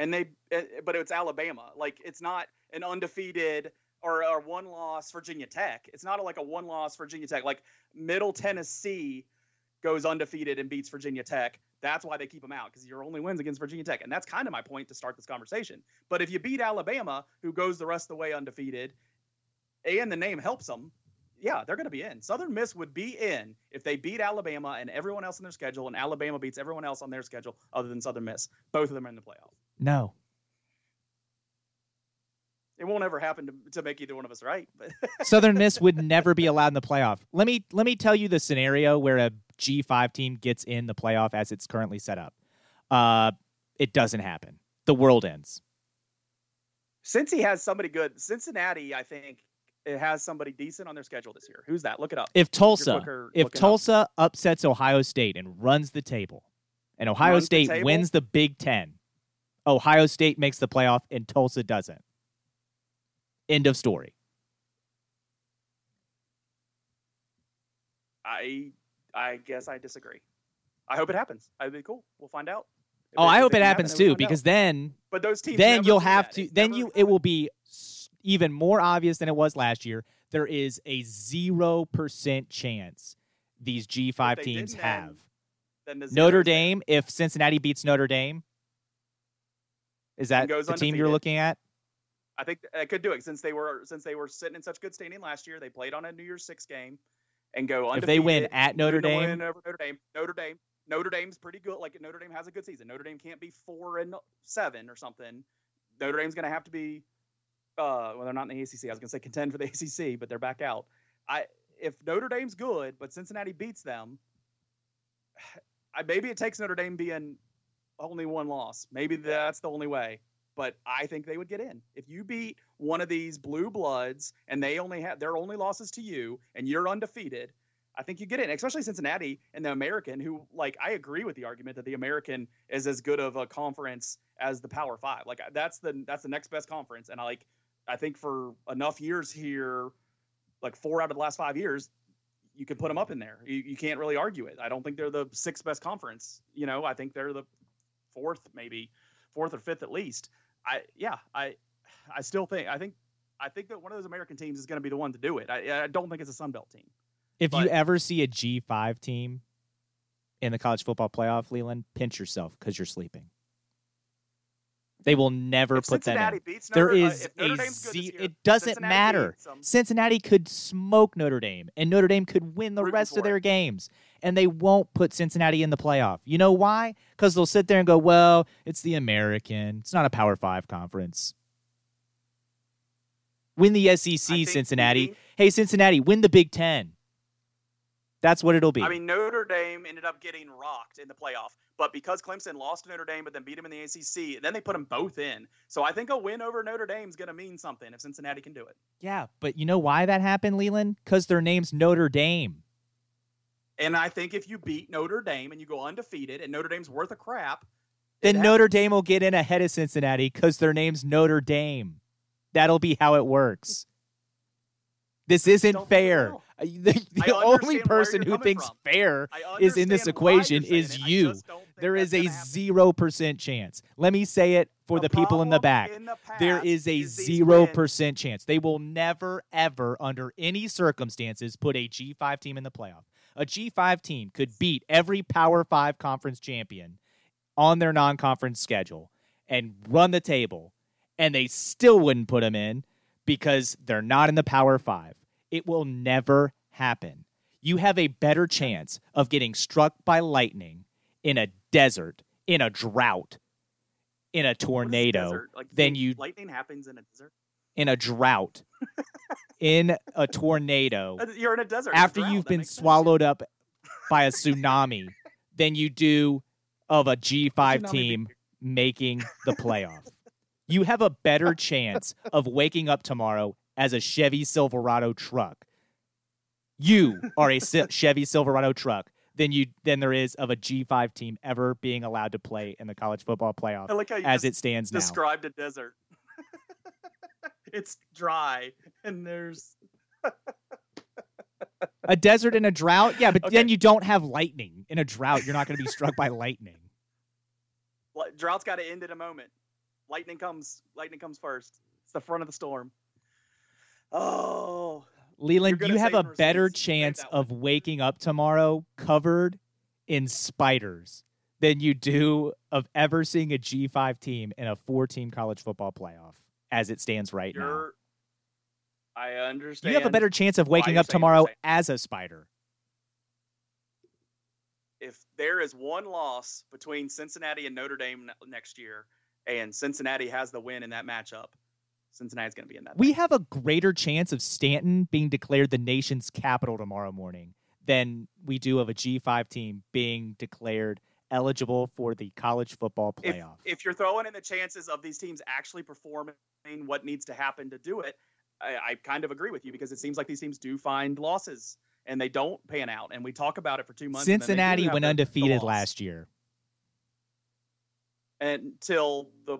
And they eh, but it's Alabama. Like it's not an undefeated or a one loss Virginia Tech. It's not like a one loss Virginia Tech. Like Middle Tennessee goes undefeated and beats Virginia Tech. That's why they keep them out because your only wins against Virginia Tech, and that's kind of my point to start this conversation. But if you beat Alabama, who goes the rest of the way undefeated, and the name helps them, yeah, they're going to be in. Southern Miss would be in if they beat Alabama and everyone else in their schedule, and Alabama beats everyone else on their schedule other than Southern Miss. Both of them are in the playoff. No. It won't ever happen to, to make either one of us right. But Southern Miss would never be allowed in the playoff. Let me let me tell you the scenario where a G5 team gets in the playoff as it's currently set up. Uh, it doesn't happen. The world ends. since he has somebody good, Cincinnati, I think it has somebody decent on their schedule this year. Who's that? Look it up. If Tulsa, quicker if looking up. Tulsa upsets Ohio State and runs the table, and Ohio Runs State table? wins the Big Ten, Ohio State makes the playoff and Tulsa doesn't. End of story. I I guess I disagree. I hope it happens. I'd be cool. We'll find out. If Oh, I hope it happens happen, too, because out. then but those teams then you'll have that. to It's then you it will be even more obvious than it was last year. There is a zero percent chance these G five teams didn't, then have. Then the Notre. Dame, if Cincinnati beats Notre Dame, is that goes the team you're looking at? I think I could do it since they were since they were sitting in such good standing last year. They played on a New Year's Six game and go undefeated. If they win at Notre Dame? win over Notre Dame, Notre Dame, Notre Dame's pretty good. Like Notre Dame has a good season. Notre Dame can't be four and seven or something. Notre Dame's going to have to be. Uh, well, they're not in the ACC. I was going to say contend for the ACC, but they're back out. I if Notre Dame's good, but Cincinnati beats them, I, maybe it takes Notre Dame being only one loss. Maybe that's the only way. But I think they would get in if you beat one of these blue bloods and they only have their only losses to you and you're undefeated. I think you get in, especially Cincinnati and the American, who like I agree with the argument that the American is as good of a conference as the Power Five. Like that's the that's the next best conference, and I like I think for enough years here, like four out of the last five years, you can put them up in there. You, you can't really argue it. I don't think they're the sixth best conference. You know, I think they're the fourth, maybe fourth or fifth at least. I yeah, I I still think I think I think that one of those American teams is going to be the one to do it. I, I don't think it's a Sun Belt team. If you ever see a G five team in the college football playoff, Leland, pinch yourself because you're sleeping. They will never put that in. beats There Notre, uh, is Notre a Z. year, It doesn't Cincinnati matter. Cincinnati could smoke Notre Dame, and Notre Dame could win the rest of their it. games, and they won't put Cincinnati in the playoff. You know why? Because they'll sit there and go, "Well, it's the American. It's not a Power Five conference." Win the SEC, Cincinnati. Hey, Cincinnati, win the Big Ten. That's what it'll be. I mean, Notre Dame ended up getting rocked in the playoff, but because Clemson lost to Notre Dame, but then beat them in the ACC, then they put them both in. So I think a win over Notre Dame is going to mean something if Cincinnati can do it. yeah, but you know why that happened, Leland? Because their name's Notre Dame. And I think if you beat Notre Dame and you go undefeated, and Notre Dame's worth a crap, Then Notre Dame will get in ahead of Cincinnati because their name's Notre Dame. That'll be how it works. This isn't don't think it fair. The, the only person who thinks from. fair is in this understand why you're equation is you. just don't think There is a zero percent chance. Let me say it for the, people in the back. in the there is a zero percent chance. They will never, ever, under any circumstances, put a G5 team in the playoff. A G5 team could beat every Power Five conference champion on their non conference schedule and run the table, and they still wouldn't put them in because they're not in the Power Five. It will never happen. You have a better chance of getting struck by lightning in a desert, in a drought, in a tornado? Like, then you lightning happens in a desert. In a drought, in a tornado, Uh, You're in a desert. after drought. you've been makes sense. swallowed up by a tsunami, than you do of a G5 Tsunami team big. making the playoff. You have a better chance of waking up tomorrow as a Chevy Silverado truck. You are a Chevy Silverado truck than you than there is of a G5 team ever being allowed to play in the college football playoff I like how you as just it stands now. described a desert. It's dry and there's A desert in a drought? Yeah, but Okay. then you don't have lightning. In a drought, you're not going to be struck by lightning. drought's got to end in a moment. Lightning comes. Lightning comes first. It's the front of the storm. Oh, Leland, you have a better chance of waking up tomorrow covered in spiders than you do of ever seeing a G5 team in a four team college football playoff as it stands right now. you're. I understand. You have a better chance of waking up tomorrow as a spider. if there is one loss between Cincinnati and Notre Dame next year, and Cincinnati has the win in that matchup, Cincinnati's going to be in that. We thing. have a greater chance of Staunton being declared the nation's capital tomorrow morning than we do of a G5 team being declared eligible for the college football playoff. if you're throwing in the chances of these teams actually performing what needs to happen to do it, I, I kind of agree with you because it seems like these teams do find losses and they don't pan out. And we talk about it for two months. and then they do Cincinnati went undefeated last year. until the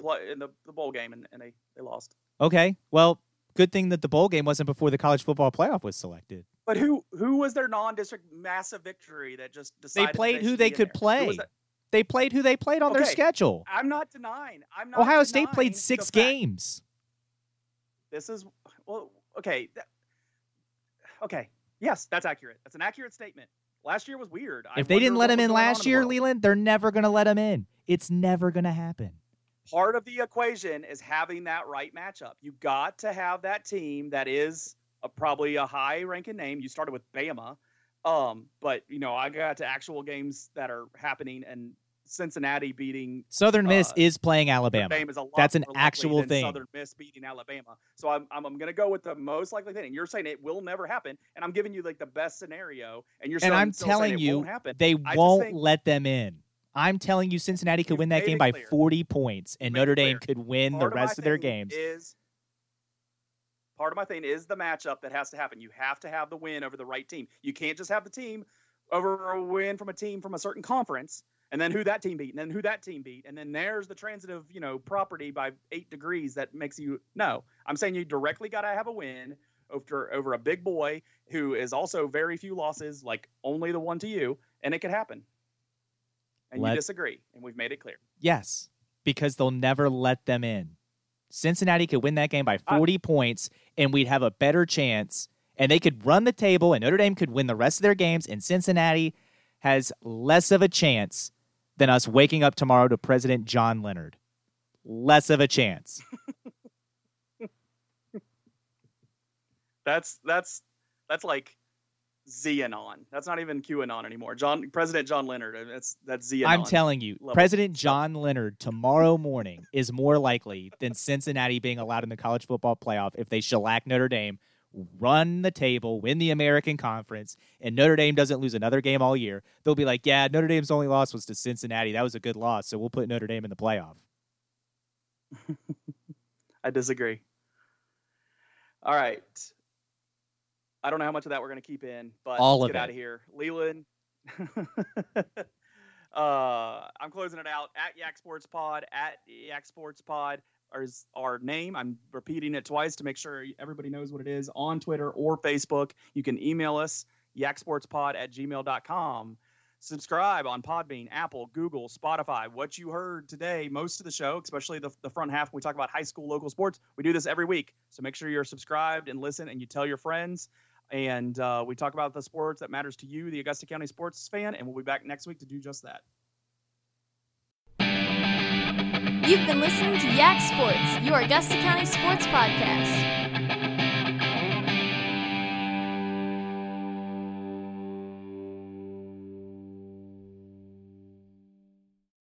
play in the, the bowl game and, and they, they lost. Okay. Well, good thing that the bowl game wasn't before the college football playoff was selected. But who who was their non-district massive victory that just decided They played who they could? Play. They played who they played on their schedule. I'm not denying. I'm not. Ohio State played six games. This is well, okay. okay, yes, that's accurate. That's an accurate statement. Last year was weird. I If they didn't let him in last year. Leland, they're never going to let him in. It's never going to happen. part of the equation is having that right matchup. You got to have that team that is a, probably a high ranking name. You started with Bama, um, but you know I got to actual games that are happening and Cincinnati beating Southern Miss Uh, is playing Alabama. Is That's an actual thing. Southern Miss beating Alabama. So I'm I'm, I'm going to go with the most likely thing. And you're saying it will never happen, and I'm giving you like the best scenario, and you're And saying, I'm telling you, won't happen. they I won't let them in. I'm telling you, Cincinnati could win that game by clear. 40 points, and You've made it Notre Dame clear. could win the Part my rest of their games. Is part of my thing is the matchup that has to happen. You have to have the win over the right team. You can't just have the team over a win from a team from a certain conference, and then who that team beat, and then who that team beat, and then there's the transitive, you know, property by eight degrees that makes you no. I'm saying you directly got to have a win over over a big boy who is also very few losses, like only the one to you, and it could happen. And Let- you disagree, and we've made it clear. Yes, because they'll never let them in. Cincinnati could win that game by I- 40 points, and we'd have a better chance. And they could run the table, and Notre Dame could win the rest of their games, and Cincinnati has less of a chance than us waking up tomorrow to President John Leonard. Less of a chance. That's that's that's like Xenon. That's not even QAnon anymore. John President John Leonard. uh, That's that's Xenon. I'm telling you, level President. John Leonard tomorrow morning is more likely than Cincinnati being allowed in the college football playoff if they shellac Notre Dame, run the table, win the American Conference, and Notre Dame doesn't lose another game all year. They'll be like, yeah, Notre Dame's only loss was to Cincinnati. That was a good loss, so we'll put Notre Dame in the playoff. I disagree. All right. I don't know how much of that we're going to keep in, but All let's of get it. out of here. Leland. uh, I'm closing it out at Yak Sports Pod at Yak Sports Pod is our name. I'm repeating it twice to make sure everybody knows what it is on Twitter or Facebook. You can email us yaksportspod at gmail.com. Subscribe on Podbean, Apple, Google, Spotify. What you heard today, most of the show, especially the, the front half, we talk about high school local sports. We do this every week. So make sure you're subscribed and listen and you tell your friends. And uh, we talk about the sports that matters to you, the Augusta County sports fan. And we'll be back next week to do just that. You've been listening to Yak Sports, your Augusta County sports podcast.